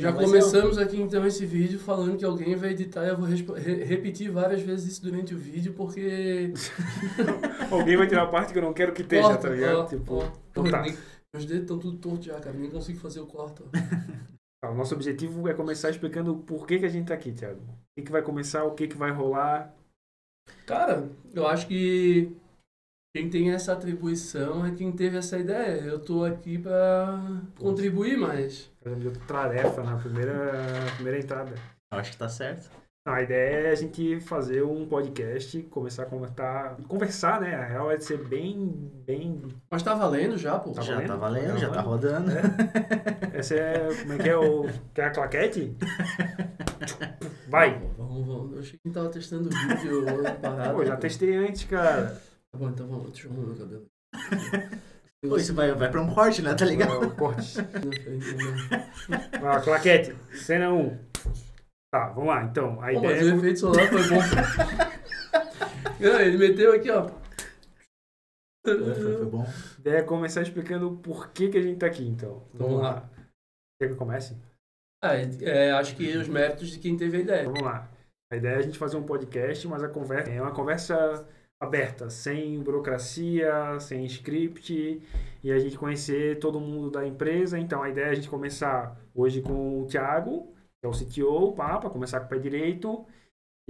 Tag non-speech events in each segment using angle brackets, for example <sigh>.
Já ser começamos aqui então esse vídeo falando que alguém vai editar e eu vou re- repetir várias vezes isso durante o vídeo porque. <laughs> Alguém vai tirar a parte que eu não quero que esteja, Corta, tá ligado? tipo, ó. então tá. nem- Meus dedos estão tudo tortos já, cara. Nem consigo fazer o corte. Tá, O nosso objetivo é começar explicando por que, que a gente tá aqui, Thiago. O que, que vai começar, o que, que vai rolar. Cara, eu acho que quem tem essa atribuição é quem teve essa ideia. Eu tô aqui pra contribuir mais. Fazendo tarefa na primeira, primeira entrada. Eu acho que tá certo. Não, a ideia é a gente fazer um podcast, começar a conversar, conversar, né? A real é de ser bem, bem... Mas tá valendo já, pô. Tá já valendo? tá valendo, Tá já tá rodando. Essa é, como é que é o... Quer a claquete? Vai! Vamos, vamos. Eu achei que tava testando o vídeo parado. Pô, já testei antes, cara. Tá bom, então vamos. Deixa eu arrumar meu cabelo. <laughs> Pô, isso vai, vai pra um corte, né? Tá ligado? É, o corte. Ah, claquete, cena 1. Tá, vamos lá, então. A Pô, mas ideia o efeito solar foi bom. <laughs> Não, ele meteu aqui, ó. Foi, foi, foi bom. A ideia é começar explicando por que, que a gente tá aqui, então. Vamos lá. Quer que eu comece? Ah, é, acho que os méritos de quem teve a ideia. Vamos lá. A ideia é a gente fazer um podcast, mas a conversa é uma conversa aberta, sem burocracia, sem script, e a gente conhecer todo mundo da empresa. Então a ideia é a gente começar hoje com o Thiago, que é o CTO, para começar com o pé direito,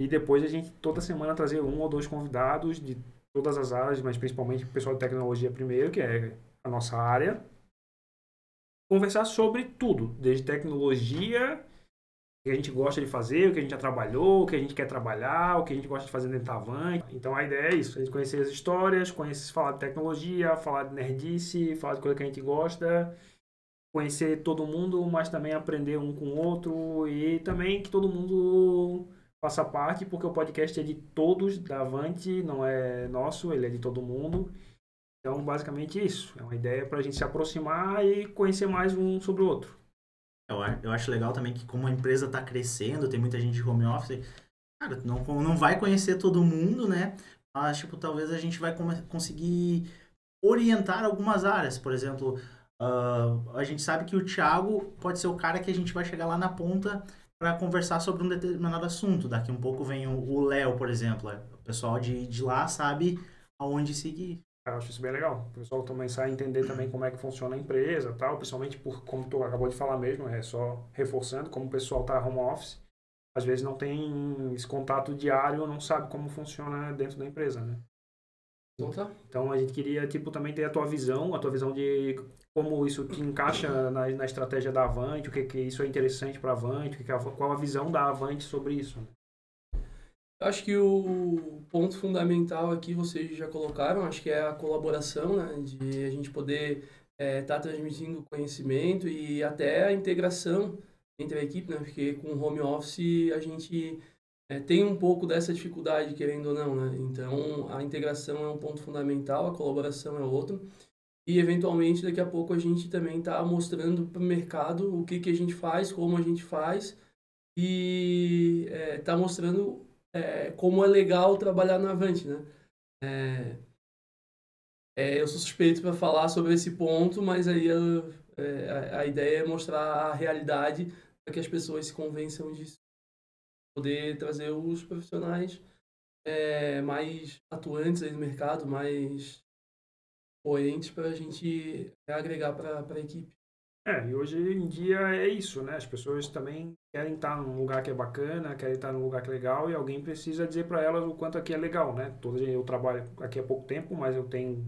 e depois a gente toda semana trazer um ou dois convidados de todas as áreas, mas principalmente o pessoal de tecnologia primeiro, que é a nossa área. Conversar sobre tudo, desde tecnologia, que a gente gosta de fazer, o que a gente já trabalhou, o que a gente quer trabalhar, o que a gente gosta de fazer dentro da Avant. Então a ideia é isso, a gente conhecer as histórias, conhecer, falar de tecnologia, falar de nerdice, falar de coisa que a gente gosta, conhecer todo mundo, mas também aprender um com o outro e também que todo mundo faça parte, porque o podcast é de todos da Avante, não é nosso, ele é de todo mundo. Então, basicamente isso. É uma ideia para a gente se aproximar e conhecer mais um sobre o outro. Eu, eu acho legal também que como a empresa tá crescendo, tem muita gente de home office, cara, não, não vai conhecer todo mundo, né? Mas, tipo, talvez a gente vai conseguir orientar algumas áreas. Por exemplo, ah, a gente sabe que o Thiago pode ser o cara que a gente vai chegar lá na ponta para conversar sobre um determinado assunto. Daqui um pouco vem o o Léo, por exemplo. O pessoal de, de lá sabe aonde seguir. Eu acho isso bem legal. O pessoal começar a entender também como é que funciona a empresa tal, principalmente por, como tu acabou de falar mesmo, é só reforçando, como o pessoal tá home office, às vezes não tem esse contato diário, não sabe como funciona dentro da empresa, né? Então tá. Então a gente queria, tipo, também ter a tua visão, a tua visão de como isso te encaixa na, na estratégia da Avante, o que que isso é interessante para a Avante, que que a- qual a visão da Avante sobre isso. né? Acho que o ponto fundamental aqui vocês já colocaram, acho que é a colaboração, né? De a gente poder estar transmitindo conhecimento e até a integração entre a equipe, né? Porque com o home office a gente eh, tem um pouco dessa dificuldade, querendo ou não, né? Então a integração é um ponto fundamental, a colaboração é outro. E eventualmente daqui a pouco a gente também está mostrando para o mercado o que, que a gente faz, como a gente faz e está mostrando é, como é legal trabalhar na Avante, né? É, é, eu sou suspeito para falar sobre esse ponto, mas aí eu- é, a, a ideia é mostrar a realidade para que as pessoas se convençam disso. Poder trazer os profissionais é, mais atuantes aí no mercado, mais coerentes para a gente agregar para a equipe. É, e hoje em dia é isso, né? As pessoas também querem estar num lugar que é bacana, querem estar num lugar que é legal e alguém precisa dizer para elas o quanto aqui é legal, né? Todo dia eu trabalho aqui há pouco tempo, mas eu tenho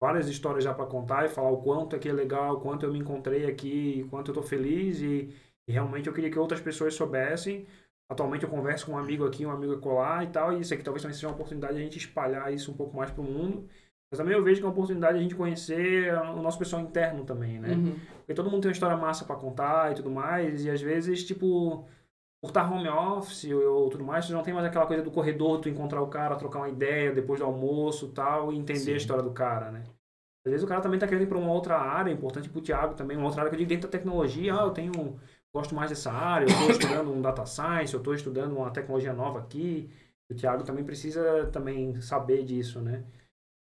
várias histórias já para contar e falar o quanto aqui é legal, o quanto eu me encontrei aqui, o quanto eu tô feliz e, e realmente eu queria que outras pessoas soubessem. Atualmente eu converso com um amigo aqui, um amigo colar e tal, e isso aqui talvez também seja uma oportunidade de a gente espalhar isso um pouco mais pro mundo. Mas também eu vejo que é uma oportunidade de a gente conhecer o nosso pessoal interno também, né? Uhum. Porque todo mundo tem uma história massa pra contar e tudo mais, e às vezes, tipo, por estar home office ou, tudo mais, você não tem mais aquela coisa do corredor, tu encontrar o cara, trocar uma ideia depois do almoço e tal, e entender Sim. a história do cara, né? Às vezes o cara também tá querendo ir pra uma outra área, importante pro Thiago também, uma outra área que eu digo dentro da tecnologia, ah, eu tenho, gosto mais dessa área, eu tô estudando um data science, eu tô estudando uma tecnologia nova aqui, o Thiago também precisa também saber disso, né?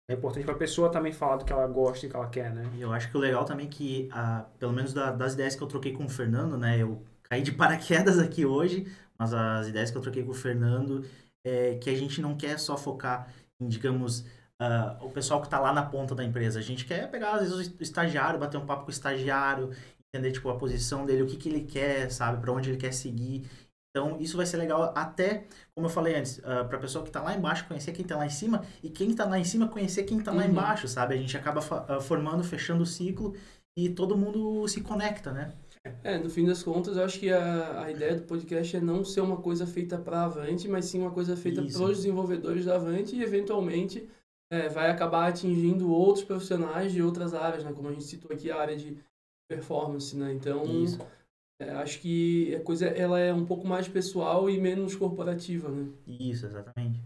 É importante para a pessoa também falar do que ela gosta e que ela quer, né? Eu acho que o legal também é que, ah, pelo menos da- das ideias que eu troquei com o Fernando, né? Eu caí de <laughs> paraquedas aqui hoje, mas as ideias que eu troquei com o Fernando é que a gente não quer só focar em, digamos, ah, o pessoal que está lá na ponta da empresa. A gente quer pegar, às vezes, o estagiário, bater um papo com o estagiário, entender, tipo, a posição dele, o que, que ele quer, sabe? Para onde ele quer seguir. Então, isso vai ser legal até, como eu falei antes, para a pessoa que está lá embaixo conhecer quem está lá em cima e quem está lá em cima conhecer quem está lá Uhum. embaixo, sabe? A gente acaba ah, formando, fechando o ciclo e todo mundo se conecta, né? É, no fim das contas, eu acho que a, a ideia do podcast é não ser uma coisa feita para a Avante, mas sim uma coisa feita para os desenvolvedores da Avante e, eventualmente, é, vai acabar atingindo outros profissionais de outras áreas, né? Como a gente citou aqui, a área de performance, né? Então, Isso. É, acho que a coisa ela é um pouco mais pessoal e menos corporativa, né? Isso, exatamente.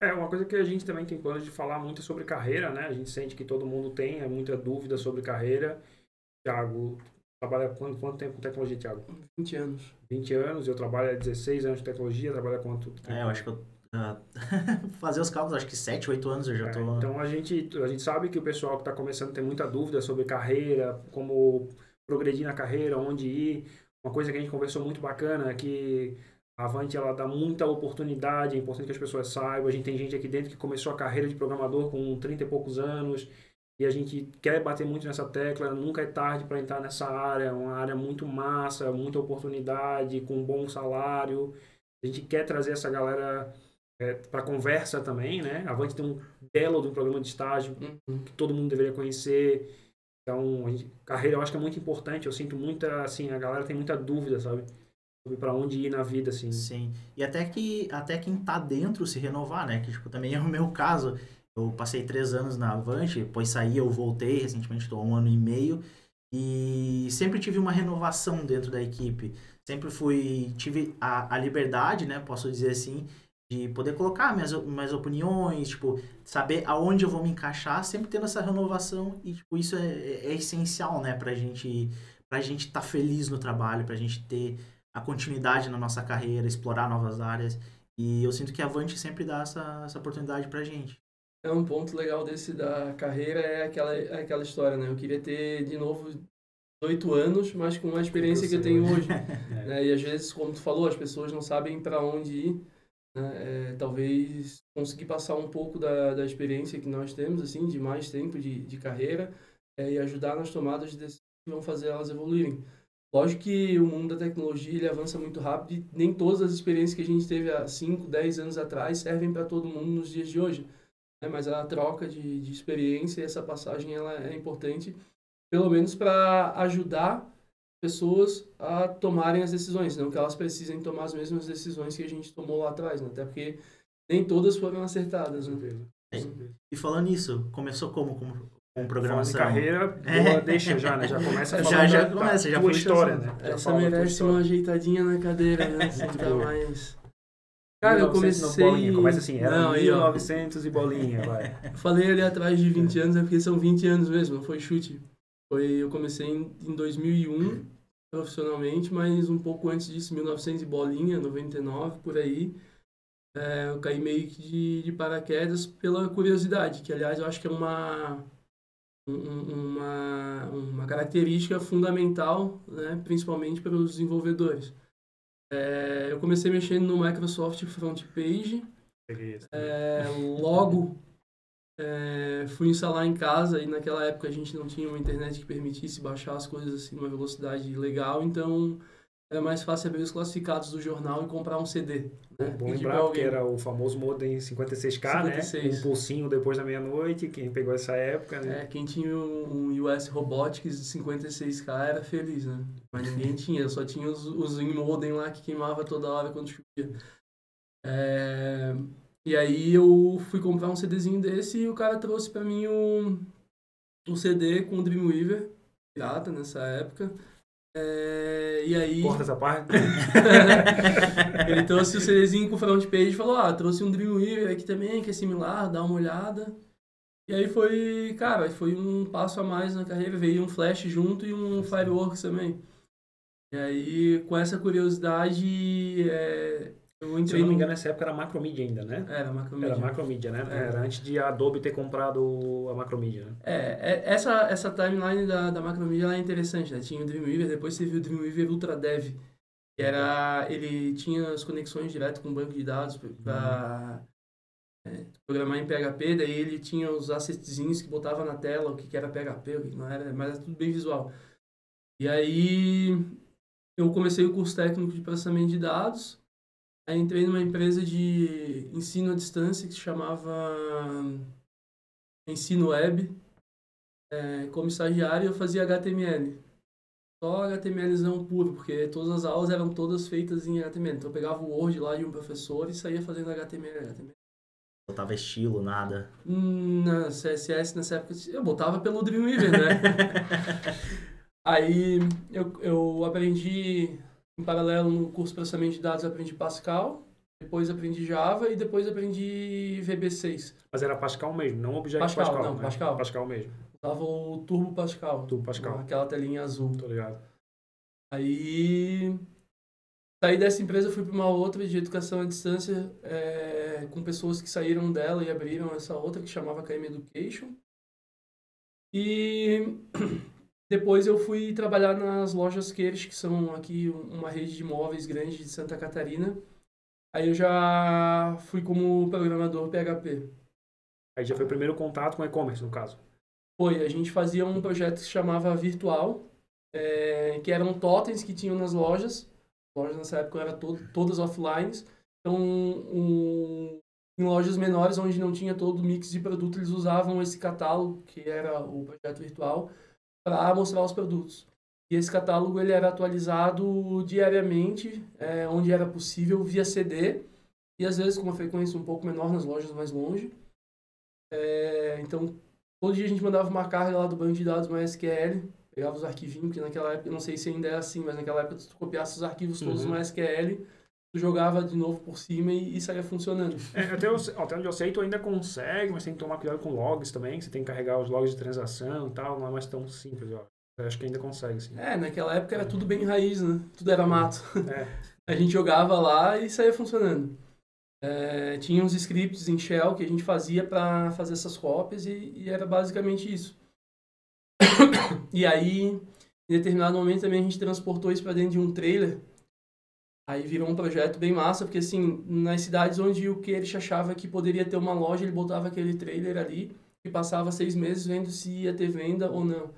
É, uma coisa que a gente também tem plano de falar muito é sobre carreira, né? A gente sente que todo mundo tem é muita dúvida sobre carreira. Tiago, trabalha quanto, quanto tempo com tecnologia, Tiago? 20 anos. 20 anos, eu trabalho há 16 anos de tecnologia, trabalha quanto tempo? É, eu acho que eu. ah, <laughs> fazer os cálculos, acho que 7, 8 anos eu já É, tô. então a gente, a gente sabe que o pessoal que está começando tem muita dúvida sobre carreira, como progredir na carreira, onde ir. Uma coisa que a gente conversou muito bacana é que a Avante ela dá muita oportunidade, é importante que as pessoas saibam. A gente tem gente aqui dentro que começou a carreira de programador com 30 e poucos anos e a gente quer bater muito nessa tecla. Nunca é tarde para entrar nessa área, é uma área muito massa, muita oportunidade, com bom salário. A gente quer trazer essa galera para conversa também, né? A Avante tem um belo de um programa de estágio Uhum. que todo mundo deveria conhecer. Então, carreira eu acho que é muito importante. Eu sinto muita, assim, a galera tem muita dúvida, sabe? Sobre para onde ir na vida, assim. Sim. E até que até quem tá dentro se renovar, né? Que tipo, também é o meu caso. Eu passei três anos na Avante, depois saí, eu voltei, recentemente estou um ano e meio. E sempre tive uma renovação dentro da equipe. Sempre fui, tive a, a liberdade, né? Posso dizer assim, de poder colocar minhas, minhas opiniões, tipo, saber aonde eu vou me encaixar, sempre tendo essa renovação. E tipo, isso é, é essencial, né? Pra gente pra gente estar feliz no trabalho, pra gente ter a continuidade na nossa carreira, explorar novas áreas. E eu sinto que a Avante sempre dá essa, essa oportunidade pra gente. É um ponto legal desse da carreira é aquela, é aquela história, né? Eu queria ter de novo 18 anos, mas com a experiência que eu tenho hoje. <laughs> É. né? E às vezes, como tu falou, as pessoas não sabem para onde ir. Né? É, talvez conseguir passar um pouco da, da experiência que nós temos, assim, de mais tempo de, de carreira é, e ajudar nas tomadas de decisões que vão fazer elas evoluírem. Lógico que o mundo da tecnologia ele avança muito rápido e nem todas as experiências que a gente teve há 5, 10 anos atrás servem para todo mundo nos dias de hoje. Né? Mas a troca de, de experiência e essa passagem ela é importante, pelo menos para ajudar pessoas a tomarem as decisões, não que elas precisem tomar as mesmas decisões que a gente tomou lá atrás, né? até porque nem todas foram acertadas. Né? É. E falando nisso, começou como? Com, com Falando programação? carreira, boa, deixa já, né? Já começa <laughs> Já- falando já da, começa, já tua história, essa- né? Já Essa merece história. uma ajeitadinha na cadeira, né? <laughs> Assim, tá mais... Cara, eu 1900 comecei... bolinha. Começa assim, era Não, aí, ó. 1900 e bolinha, vai. Eu <laughs> falei ali atrás de 20 anos, é porque são 20 anos mesmo, não foi chute. Foi, eu comecei em, em 2001, profissionalmente, mas um pouco antes disso, 1900 e bolinha, 99, por aí. É, eu caí meio que de, de paraquedas pela curiosidade, que aliás eu acho que é uma, um- um- uma, uma característica fundamental, né, principalmente para os desenvolvedores. É, eu comecei mexendo no Microsoft Front Page, é, logo é, fui instalar em casa e naquela época a gente não tinha uma internet que permitisse baixar as coisas assim numa velocidade legal, então era mais fácil abrir os classificados do jornal e comprar um CD. Né? Bom lembrar, porque alguém. era o famoso modem 56K, 56. né? Um pulsinho depois da meia-noite, quem pegou essa época, né? É, quem tinha um US Robotics de 56K era feliz, né? Mas ninguém <laughs> tinha, só tinha os, os modem lá que queimava toda hora quando chovia. É, e aí eu fui comprar um CDzinho desse e o cara trouxe pra mim um, um CD com o Dreamweaver, pirata nessa época. É, e aí... Corta essa parte. <laughs> Ele trouxe o CDzinho com front page e falou, ah, trouxe um Dreamweaver aqui também, que é similar, dá uma olhada. E aí foi, cara, foi um passo a mais na carreira, veio um Flash junto e um Fireworks também. E aí, com essa curiosidade, é, eu Eu Se eu entrei não me no... engano, nessa época era Macromedia ainda, né? Era Macromedia. Era Macromedia, né? É. Era antes de a Adobe ter comprado a Macromedia, né? É, é- essa, essa timeline da, da Macromedia é interessante, né? Tinha o Dreamweaver, depois teve o Dreamweaver Ultra Dev, que era, ele tinha as conexões direto com o banco de dados para programar em PHP, daí ele tinha os assetzinhos que botava na tela, o que, que era PHP, o que não era, mas era tudo bem visual. E aí eu comecei o curso técnico de processamento de dados, aí entrei numa empresa de ensino à distância que se chamava Ensino Web, é, como estagiário eu fazia HTML. Só HTMLzão puro, porque todas as aulas eram todas feitas em HTML. Então eu pegava o Word lá de um professor e saía fazendo HTML. HTML. Botava estilo, nada. Hum, Na CSS nessa época eu botava pelo Dreamweaver, né? <laughs> Aí eu, eu aprendi, em paralelo no curso de processamento de dados, eu aprendi Pascal, depois aprendi Java e depois aprendi VB6. Mas era Pascal mesmo, não Object Pascal, Pascal. não, né? Pascal. Pascal mesmo, Usava o Turbo Pascal. Turbo Pascal. Aquela telinha azul. tô ligado. Aí saí dessa empresa, fui para uma outra de educação à distância, é, com pessoas que saíram dela e abriram essa outra que chamava KM Education. E <clears throat> depois eu fui trabalhar nas lojas Queires, que são aqui uma rede de imóveis grande de Santa Catarina. Aí eu já fui como programador PHP. Aí já foi o primeiro contato com e-commerce, no caso. Foi, a gente fazia um projeto que se chamava Virtual, é, que eram totens que tinham nas lojas. Lojas nessa época eram to todas offline. Então, um, em lojas menores, onde não tinha todo o mix de produto, eles usavam esse catálogo, que era o projeto virtual, para mostrar os produtos. E esse catálogo ele era atualizado diariamente, é, onde era possível, via CD, e às vezes com uma frequência um pouco menor nas lojas mais longe. É, então, todo dia a gente mandava uma carga lá do banco de dados MySQL, pegava os arquivinhos, que naquela época, não sei se ainda é assim, mas naquela época tu copiasse os arquivos todos Uhum. no MySQL, tu jogava de novo por cima e, e saía funcionando. É, até, eu, até onde eu sei, tu ainda consegue, mas tem que tomar cuidado com logs também, que você tem que carregar os logs de transação e tal, não é mais tão simples, acho. Eu acho que ainda consegue, sim. É, naquela época era tudo bem raiz, né? Tudo era mato. É. <laughs> A gente jogava lá e saía funcionando. É, tinha uns scripts em Shell que a gente fazia para fazer essas cópias e, e era basicamente isso. <coughs> E aí, em determinado momento também a gente transportou isso para dentro de um trailer. Aí virou um projeto bem massa, porque assim, nas cidades onde o que ele achava que poderia ter uma loja, ele botava aquele trailer ali e passava seis meses vendo se ia ter venda ou não.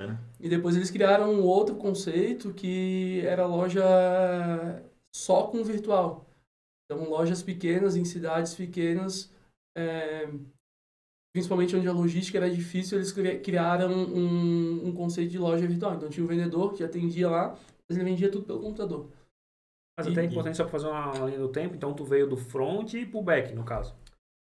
É. E depois eles criaram um outro conceito que era loja só com virtual. Então, lojas pequenas, em cidades pequenas, é, principalmente onde a logística era difícil, eles cri- criaram um, um conceito de loja virtual. Então, tinha um vendedor que atendia lá, mas ele vendia tudo pelo computador. Mas E- até é importante só pra fazer uma, uma linha do tempo, então tu veio do front e pro back, no caso.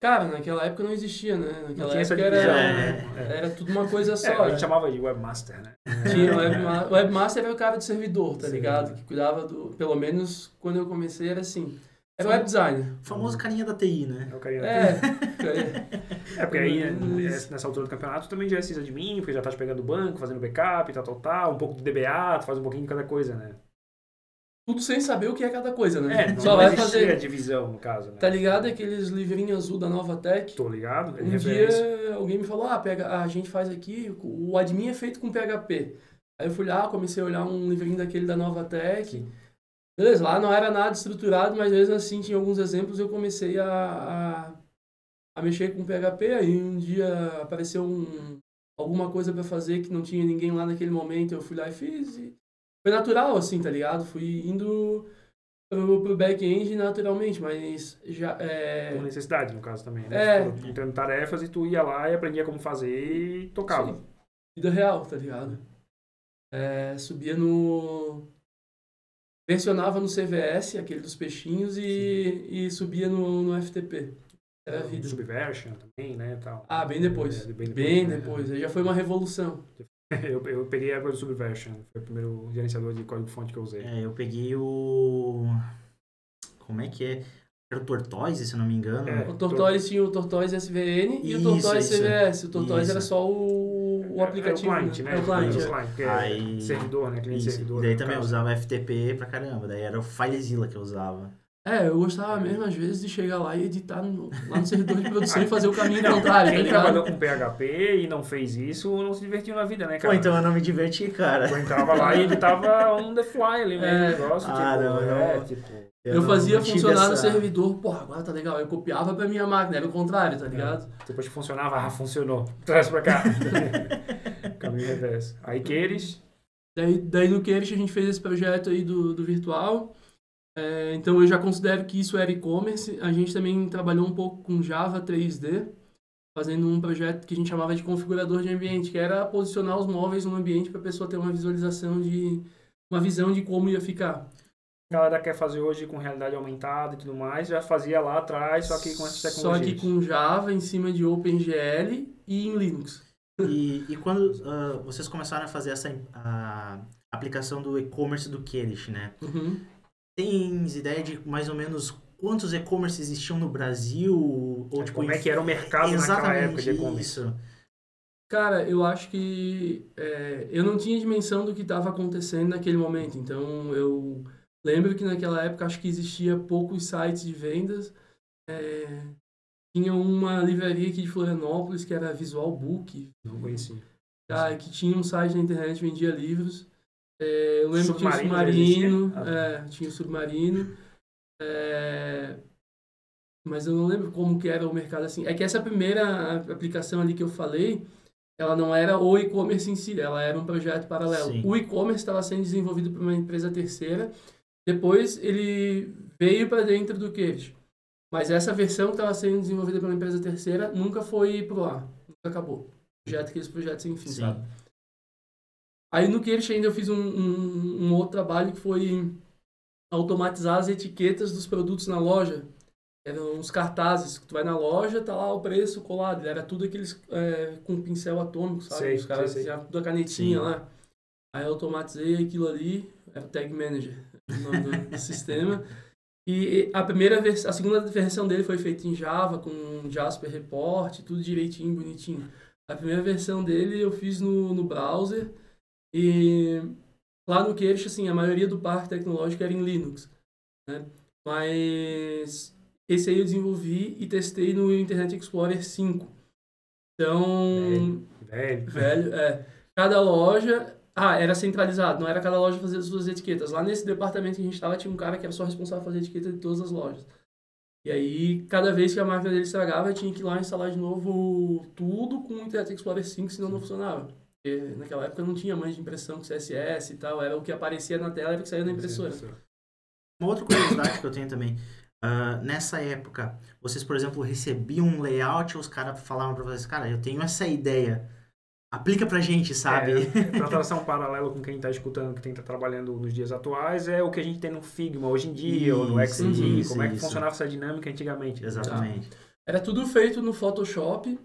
Cara, naquela época não existia, né? Não Naquela tinha essa época divisão, era, né? É. era tudo uma coisa só. É, a né? gente chamava de webmaster, né? Tinha o <laughs> webma- o webmaster era o cara do servidor, tá Sim. ligado? Que cuidava do. Pelo menos quando eu comecei era assim. Era web designer. O famoso carinha da TI, né? É o carinha É. é. <laughs> É, porque aí, é, nessa altura do campeonato, tu também já é sysadmin, porque já tá pegando o banco, fazendo backup, tal, tal, tal, um pouco de DBA, tu faz um pouquinho de cada coisa, né? Tudo sem saber o que é cada coisa, né? É, Só vai fazer. divisão, no caso, né? Tá ligado aqueles livrinhos azul da Nova Tech? Tô ligado? Um referência. dia alguém me falou, ah, pega, a gente faz aqui, o admin é feito com PHP. Aí eu fui lá, comecei a olhar um livrinho daquele da Nova Tech. Beleza, lá não era nada estruturado, mas mesmo assim tinha alguns exemplos eu comecei a, a, a mexer com PHP. Aí um dia apareceu um, alguma coisa para fazer que não tinha ninguém lá naquele momento, eu fui lá e fiz. E foi natural, assim, tá ligado? Fui indo pro, pro back-end naturalmente, mas já... É, Por necessidade, no caso, também, É. né? Tu foram tendo tarefas e tu ia lá e aprendia como fazer e tocava. Sim. Vida real, tá ligado? É, subia no. Versionava no CVS, aquele dos peixinhos, e, e subia no, no FTP. Era a vida. Subversion também, né? Tal. Ah, bem depois. É, bem Bem né? depois. Aí já foi uma revolução. <laughs> Eu, eu peguei a época do Subversion, foi o primeiro gerenciador de código-fonte que eu usei. É, eu peguei o. Como é que é? Era o Tortoise, se eu não me engano. É. O Tortoise tinha o Tortoise SVN e o Isso, Tortoise isso. CVS. O Tortoise Isso. era só o, o aplicativo. É o cliente, né? É o cliente. É é. o cliente, que é Aí- servidor, né? Cliente Isso. servidor. E daí também eu caso. usava FTP pra caramba. Daí era o FileZilla que eu usava. É, eu gostava mesmo, às vezes, de chegar lá e editar no, lá no servidor de produção e fazer o caminho <laughs> contrário, tá Quem ligado? trabalhou com PHP e não fez isso, não se divertiu na vida, né, Pô, cara? então eu não me diverti, cara. Eu entrava lá e editava on the fly ali mesmo, É. o negócio, Ah, tipo, não, é, não. tipo... Eu, não- fazia não tive funcionar no essa- servidor, porra, agora tá legal. Eu copiava pra minha máquina, era o contrário, tá ligado? Depois que funcionava, ah, funcionou. <laughs> Traz pra cá. <laughs> Caminho reverso. Aí queres, Daí, daí no Queires a gente fez esse projeto aí do, do virtual. É, então eu já considero que isso era e-commerce. A gente também trabalhou um pouco com Java 3D, fazendo um projeto que a gente chamava de configurador de ambiente, que era posicionar os móveis no ambiente para a pessoa ter uma visualização de uma visão de como ia ficar. a galera quer fazer hoje com realidade aumentada e tudo mais, já fazia lá atrás, só que com essas Só tecnologias. que com Java em cima de OpenGL e em Linux. E, e quando ah, vocês começaram a fazer essa a aplicação do e-commerce do Kerish, né? Uhum. Tens ideia de mais ou menos quantos e-commerce existiam no Brasil? Ou, É, tipo, como é que era o mercado naquela época de e-commerce. Cara, eu acho que é, eu não tinha dimensão do que estava acontecendo naquele momento. Então, eu lembro que naquela época acho que existia poucos sites de vendas. É, tinha uma livraria aqui de Florianópolis que era Visual Book, Não conheci. tá, que tinha um site na internet vendia livros. É, eu lembro que tinha o Submarino? Submarino, Ah, tá. é, tinha o Submarino. é, mas eu não lembro como que era o mercado assim. É que essa primeira aplicação ali que eu falei, ela não era o e-commerce em si, ela era um projeto paralelo. Sim. O e-commerce estava sendo desenvolvido por uma empresa terceira. Depois ele veio para dentro do Queijo. Mas essa versão que estava sendo desenvolvida pela empresa terceira nunca foi pro ar. Nunca acabou. Projeto, aqueles projetos sem fim, Sim. sabe? Aí no Queijo ainda eu fiz um, um, um outro trabalho que foi automatizar as etiquetas dos produtos na loja. Eram uns cartazes que tu vai na loja, tá lá o preço colado. Era tudo aqueles é, com pincel atômico, sabe? Sei, Os caras sei, sei. tudo a canetinha Sim. lá. Aí eu automatizei aquilo ali, era o Tag Manager, o nome do, do <laughs> sistema. E a primeira vers- a segunda versão dele foi feita em Java, com Jasper Report, tudo direitinho, bonitinho. A primeira versão dele eu fiz no, no browser e lá no Queixo, assim, a maioria do parque tecnológico era em Linux, né? Mas esse aí eu desenvolvi e testei no Internet Explorer 5. Então, Velho. velho, é. Cada loja. Ah, era centralizado, não era cada loja fazer as suas etiquetas. Lá nesse departamento que a gente estava, tinha um cara que era só responsável por fazer etiqueta de todas as lojas. E aí, cada vez que a máquina dele estragava, eu tinha que ir lá instalar de novo tudo com o Internet Explorer 5, senão não funcionava. Porque naquela época não tinha mãe de impressão com CSS e tal, era o que aparecia na tela, era o que saía na impressora. Uma outra curiosidade que eu tenho também. ah, nessa época, vocês, por exemplo, recebiam um layout, os caras falavam pra vocês, cara, eu tenho essa ideia. Aplica pra gente, sabe? É, <laughs> pra traçar um paralelo com quem está escutando, que quem está trabalhando nos dias atuais, é o que a gente tem no Figma hoje em dia, ou no Isso, XD, isso, como é que isso. funcionava essa dinâmica antigamente. Exatamente. Era tudo feito no Photoshop,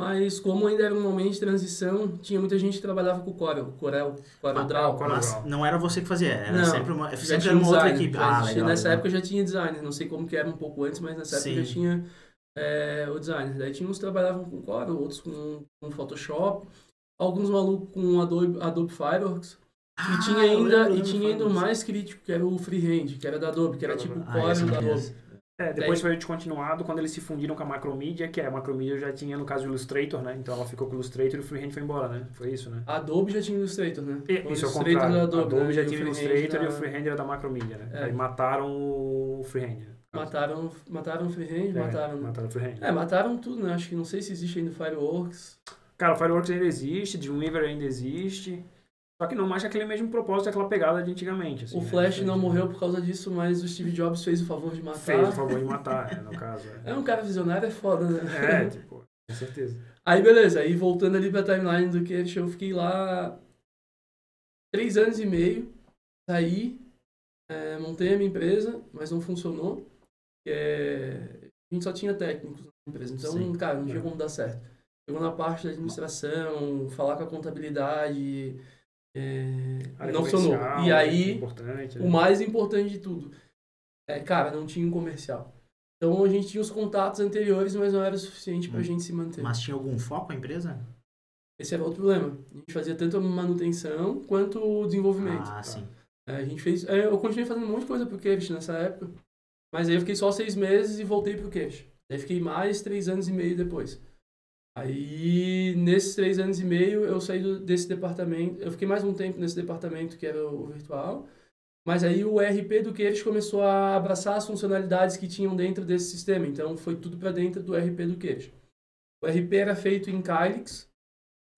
mas como ainda era um momento de transição, tinha muita gente que trabalhava com o Corel, Corel, Corel Ah, Draw. Corel. Mas não era você que fazia, era Não, sempre uma, sempre era uma outra equipe. Ah, existia- legal. nessa legal. época já tinha designer, não sei como que era um pouco antes, mas nessa época Sim. já tinha é, o designer. Daí tinha uns que trabalhavam com Corel, outros com, com Photoshop, alguns malucos com Adobe, Adobe Fireworks. Ah, e tinha ainda, lembro, e tinha ainda mais crítico, que era o Freehand, que era da Adobe, que era tipo o Ah, Corel da Adobe. É, depois foi descontinuado quando eles se fundiram com a Macromedia, que é, a Macromedia já tinha, no caso, o Illustrator, né? Então ela ficou com o Illustrator e o Freehand foi embora, né? Foi isso, né? A Adobe já tinha Illustrator, né? E- O Isso é o contrário. da A Adobe, Adobe né? já o tinha o Illustrator e o Freehand era da Macromedia, né? É. Aí mataram o Freehand. Mataram, mataram o Freehand, É, mataram... mataram o Freehand. É, mataram tudo, né? Acho que não sei se existe ainda o Fireworks. Cara, o Fireworks ainda existe, Dreamweaver ainda existe. Só que não mais aquele mesmo propósito, aquela pegada de antigamente. assim, O né? Flash não morreu por causa disso, mas o Steve Jobs fez o favor de matar. Fez o favor de matar, é, no caso. É um cara visionário, é foda, né? É, é tipo, com certeza. Aí beleza, aí voltando ali pra timeline do que eu fiquei lá três anos e meio, saí, é, montei a minha empresa, mas não funcionou. É, a gente só tinha técnicos na empresa, então, Sim. cara, não tinha É. como dar certo. Chegou na parte da administração, falar com a contabilidade, é, não funcionou. E aí, Importante, né? o mais importante de tudo, é, cara, não tinha um comercial. Então a gente tinha os contatos anteriores, mas não era o suficiente pra Hum. gente se manter. Mas tinha algum foco a empresa? Esse era outro problema. A gente fazia tanto a manutenção quanto o desenvolvimento. Ah, sim. É, A gente fez. é, Eu continuei fazendo um monte de coisa pro Kevin nessa época. Mas aí eu fiquei só seis meses e voltei pro Cache. Aí fiquei mais três anos e meio depois. Aí, nesses três anos e meio, eu saí do, desse departamento. Eu fiquei mais um tempo nesse departamento que era o virtual. Mas aí o RP do Queiroz começou a abraçar as funcionalidades que tinham dentro desse sistema. Então, foi tudo para dentro do RP do Queiroz. O RP era feito em Kylix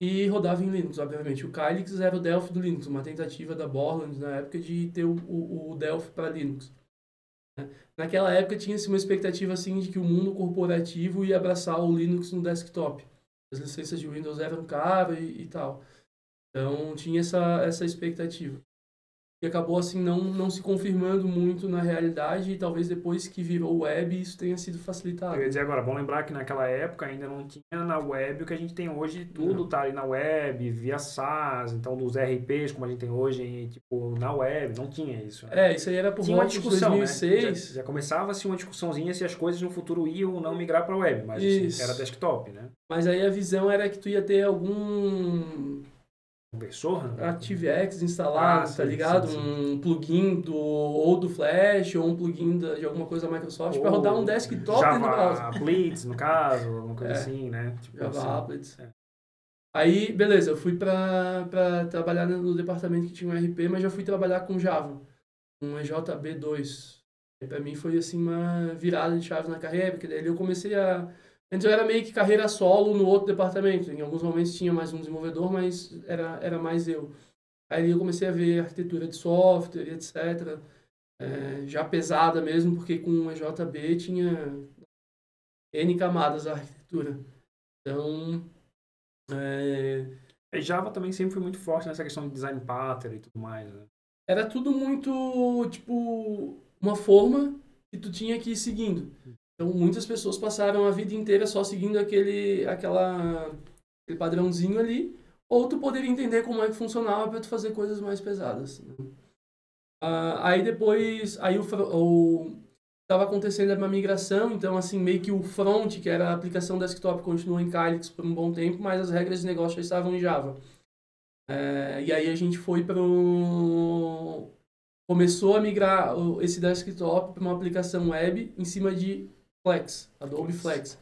e rodava em Linux, obviamente. O Kylix era o Delphi do Linux, uma tentativa da Borland na época de ter o, o, o Delphi para Linux. Naquela época tinha-se uma expectativa assim de que o mundo corporativo ia abraçar o Linux no desktop. As licenças de Windows eram caras e, e tal. Então tinha essa, essa expectativa que acabou assim não, não se confirmando muito na realidade e talvez depois que virou web isso tenha sido facilitado. Eu ia dizer agora, bom lembrar que naquela época ainda não tinha na web o que a gente tem hoje, tudo não. tá ali na web, via SaaS, então dos RPs como a gente tem hoje, tipo, na web, não tinha isso. Né? É, isso aí era por tinha uma discussão, 2006. Né? Já, já começava-se uma discussãozinha se as coisas no futuro iam ou não migrar para web, mas assim, era desktop, né? Mas aí a visão era que tu ia ter algum conversor? Né? ActiveX instalado, ah, tá ligado? Sim, sim. Um plugin do, ou do Flash ou um plugin da, de alguma coisa da Microsoft para rodar um desktop Java dentro do browser. Blitz, no caso, alguma coisa é, assim, né? Tipo Java assim. Blitz. É. Aí, beleza, eu fui para trabalhar no departamento que tinha um RP, mas já fui trabalhar com Java, um EJB2. Para mim foi assim uma virada de chave na carreira, porque daí eu comecei a então era meio que carreira solo no outro departamento. Em alguns momentos tinha mais um desenvolvedor, mas era, era mais eu. Aí eu comecei a ver arquitetura de software, etc. É, já pesada mesmo, porque com o EJB tinha N camadas a arquitetura. Então. É... Java também sempre foi muito forte nessa questão de design pattern e tudo mais. Né? Era tudo muito, tipo, uma forma que tu tinha que ir seguindo. Então, muitas pessoas passaram a vida inteira só seguindo aquele, aquela, aquele padrãozinho ali, ou tu poderia entender como é que funcionava para tu fazer coisas mais pesadas. Né? Uh, aí depois, aí o, o estava acontecendo uma migração, então assim meio que o front, que era a aplicação desktop, continuou em Calyx por um bom tempo, mas as regras de negócio já estavam em Java. Uh, e aí a gente foi para começou a migrar esse desktop para uma aplicação web em cima de Flex, Adobe Flex.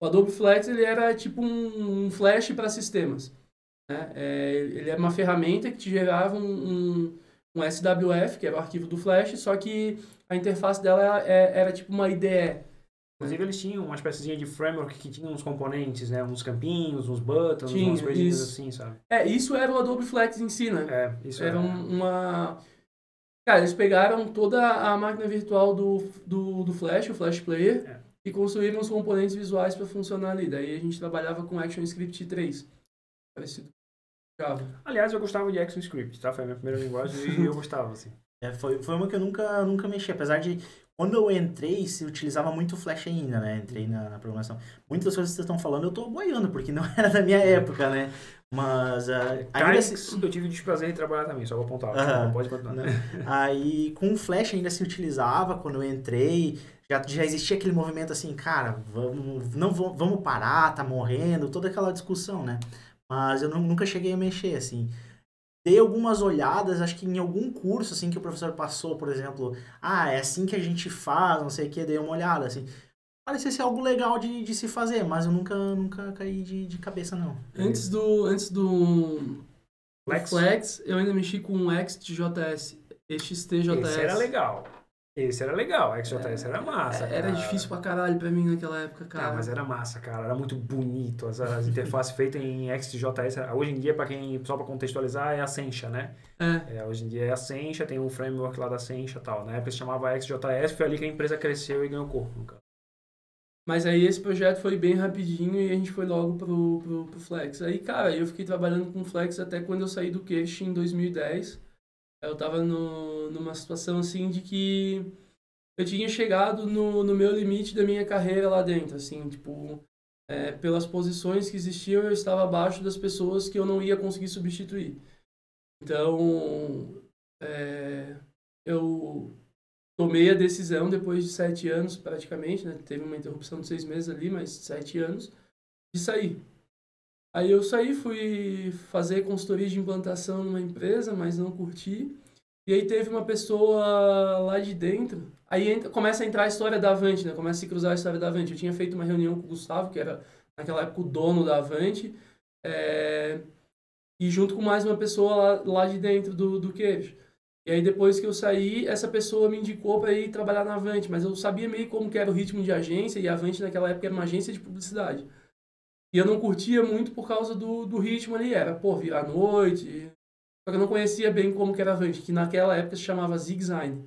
O Adobe Flex ele era tipo um, um flash para sistemas. Né? É, ele é uma ferramenta que te gerava um, um, um, SWF, que era o arquivo do Flash, só que a interface dela era, é, era tipo uma IDE. Inclusive eles tinham uma espécie de framework que tinha uns componentes, né? Uns campinhos, uns buttons, tinha, umas coisinhas assim, sabe? É, isso era o Adobe Flex em si, né? É, isso era. Era um, uma... Cara, eles pegaram toda a máquina virtual do, do, do Flash, o Flash Player, é. e construíram os componentes visuais para funcionar ali. Daí a gente trabalhava com ActionScript 3, parecido com Java. Aliás, eu gostava de ActionScript, tá? Foi a minha primeira linguagem e eu gostava, assim. <laughs> É, foi, foi uma que eu nunca, nunca mexi, apesar de quando eu entrei, se utilizava muito Flash ainda, né? Entrei na, na programação. Muitas coisas que vocês estão falando eu tô boiando, porque não <laughs> era da minha época, né? Mas. Uh, ainda se... eu tive o desprazer de trabalhar também, só vou apontar. Uh -huh. Pode continuar. Né? Aí, com o Flash ainda se utilizava quando eu entrei. Já, já existia aquele movimento assim, cara, vamos, não vamos parar, tá morrendo, toda aquela discussão, né? Mas eu não, nunca cheguei a mexer, assim dei algumas olhadas, acho que em algum curso assim que o professor passou, por exemplo, ah, é assim que a gente faz, não sei o que, dei uma olhada, assim parecia ser algo legal de, de se fazer, mas eu nunca, nunca caí de, de cabeça, não. Antes do, antes do Flex, Flex eu ainda mexi com o XJS, XTJS. Esse era legal. Esse era legal, XJS é, era massa. Era cara. difícil pra caralho pra mim naquela época, cara. Ah, mas era massa, cara. Era muito bonito. As, as interfaces feitas em XJS. Hoje em dia, pra quem, só pra contextualizar, é a Sencha, né? É. é. Hoje em dia é a Sencha, tem um framework lá da Sencha e tal. Na época se chamava XJS, foi ali que a empresa cresceu e ganhou corpo, cara. Mas aí esse projeto foi bem rapidinho e a gente foi logo pro, pro, pro Flex. Aí, cara, eu fiquei trabalhando com Flex até quando eu saí do Cache em 2010. Eu tava no, numa situação assim de que eu tinha chegado no, no meu limite da minha carreira lá dentro, assim, tipo, é, pelas posições que existiam, eu estava abaixo das pessoas que eu não ia conseguir substituir. Então, é, eu tomei a decisão depois de sete anos praticamente, né? Teve uma interrupção de seis meses ali, mas sete anos de sair. Aí eu saí, fui fazer consultoria de implantação numa empresa, mas não curti. E aí teve uma pessoa lá de dentro. Aí entra, começa a entrar a história da Avante, né? Começa a se cruzar a história da Avante. Eu tinha feito uma reunião com o Gustavo, que era naquela época o dono da Avante. É, e junto com mais uma pessoa lá, lá de dentro do, do queijo. E aí depois que eu saí, essa pessoa me indicou para ir trabalhar na Avante, mas eu sabia meio como que era o ritmo de agência, e a Avante naquela época era uma agência de publicidade. E eu não curtia muito por causa do, do ritmo ali, era, pô, virar noite. Só que eu não conhecia bem como que era a Avante, que naquela época se chamava Zigzag.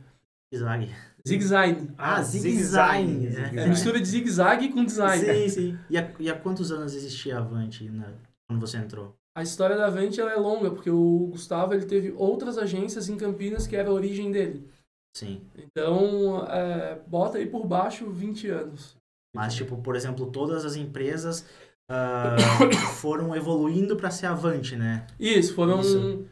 Zig-zag. Zigzag. Ah, zigue-zague, zigue-zague. zigue-zague. É mistura de zigue-zague com design. Sim, sim. E há, e há quantos anos existia a Avante né, quando você entrou? A história da Avante ela é longa, porque o Gustavo ele teve outras agências em Campinas que era a origem dele. Sim. Então, é, bota aí por baixo 20 anos. Mas, tipo, por exemplo, todas as empresas ah, <coughs> foram evoluindo para ser Avante, né? Isso, foram. Isso.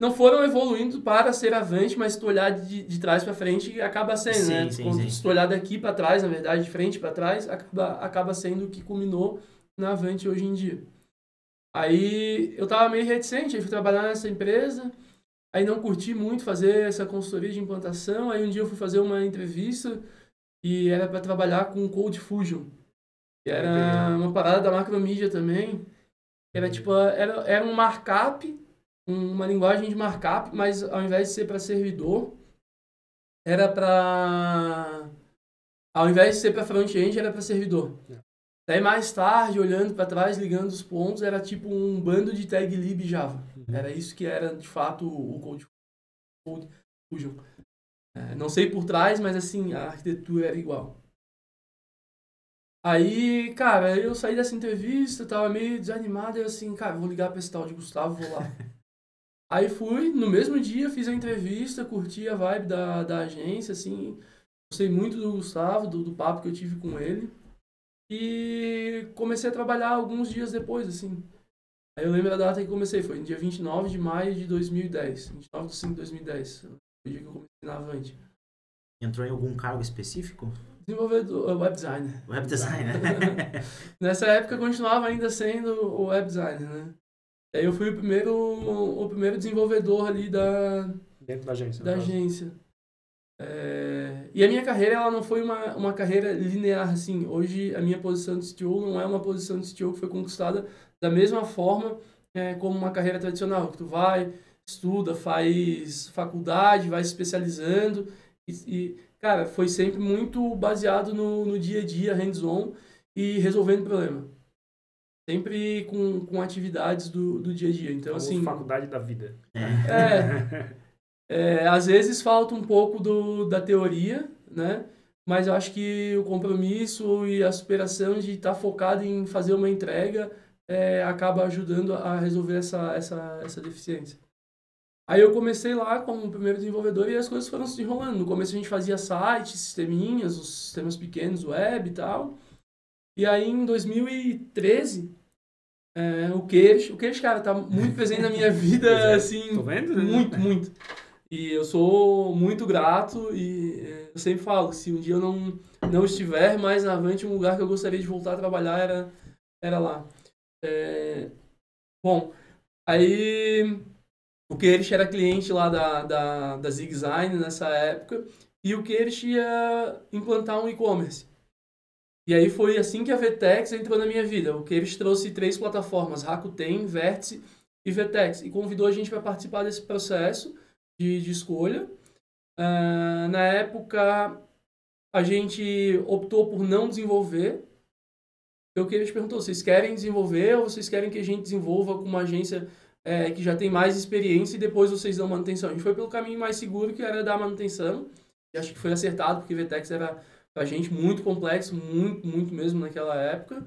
Não foram evoluindo para ser avante, mas se tu olhar de, de trás para frente, acaba sendo, Sim, né? sim, Quando- sim. Se tu olhar daqui para trás, na verdade, de frente para trás, acaba, acaba sendo o que culminou na Avante hoje em dia. Aí eu tava meio reticente, aí fui trabalhar nessa empresa, aí não curti muito fazer essa consultoria de implantação, aí um dia eu fui fazer uma entrevista e era para trabalhar com Code Fusion. Que era uma parada da macromedia também. Era tipo, era, era um markup, um- uma linguagem de markup, mas ao invés de ser para servidor, era para ao invés de ser para front-end, era para servidor. Daí mais tarde, olhando para trás, ligando os pontos, era tipo um bando de tag lib Java. Era isso que era de fato o Code, Fusion. É, não sei por trás, mas assim, a arquitetura era igual. Aí, cara, eu saí dessa entrevista, tava meio desanimado, e eu assim, cara, vou ligar pra esse tal de Gustavo, vou lá. <laughs> Aí fui, no mesmo dia fiz a entrevista, curti a vibe da, da agência, assim, gostei muito do Gustavo, do, do papo que eu tive com ele. E comecei a trabalhar alguns dias depois, assim. Aí eu lembro a data que comecei, foi no dia 29 de maio de 2010, 29 de 5 de 2010, foi o dia que eu comecei na Avante. Entrou em algum cargo específico? Desenvolvedor, eh, web designer. Web design, né? <laughs> Nessa época eu continuava ainda sendo o web designer, né? Aí eu fui o primeiro, o primeiro desenvolvedor ali da, Dentro da agência. da agência. É, e a minha carreira, ela não foi uma, uma carreira linear, assim. Hoje, a minha posição de CTO não é uma posição de CTO que foi conquistada da mesma forma é, como uma carreira tradicional, que tu vai, estuda, faz faculdade, vai se especializando. E, e, cara, foi sempre muito baseado no, no dia a dia, hands-on, e resolvendo problema. Sempre com, com atividades do, do dia a dia. Então, Famoso assim... faculdade da vida. É, <laughs> é, às vezes falta um pouco do, da teoria, né? Mas eu acho que o compromisso e a superação de estar focado em fazer uma entrega é, acaba ajudando a resolver essa, essa, essa deficiência. Aí eu comecei lá como primeiro desenvolvedor e as coisas foram se enrolando. No começo a gente fazia sites, sisteminhas, os sistemas pequenos, web e tal. E aí em 2013, é, o Queijo, o Queijo, cara, tá muito presente na minha <laughs> vida, assim, Tô vendo, né? muito, muito. E eu sou muito grato e é, eu sempre falo, se um dia eu não, não estiver mais na Avante, um lugar que eu gostaria de voltar a trabalhar era, era lá. É, bom, aí o Queijo era cliente lá da, da, da ZigZine nessa época e o Queijo ia implantar um e-commerce. E aí foi assim que a Vtex entrou na minha vida. O Queiroz trouxe três plataformas, Rakuten, Vértice e Vtex, e convidou a gente para participar desse processo de, de escolha. Ah, na época, a gente optou por não desenvolver. Eu queria te perguntar, vocês querem desenvolver ou vocês querem que a gente desenvolva com uma agência eh, que já tem mais experiência e depois vocês dão manutenção? A gente foi pelo caminho mais seguro, que era dar manutenção. E acho que foi acertado, porque Vtex era pra gente muito complexo, muito, muito mesmo naquela época.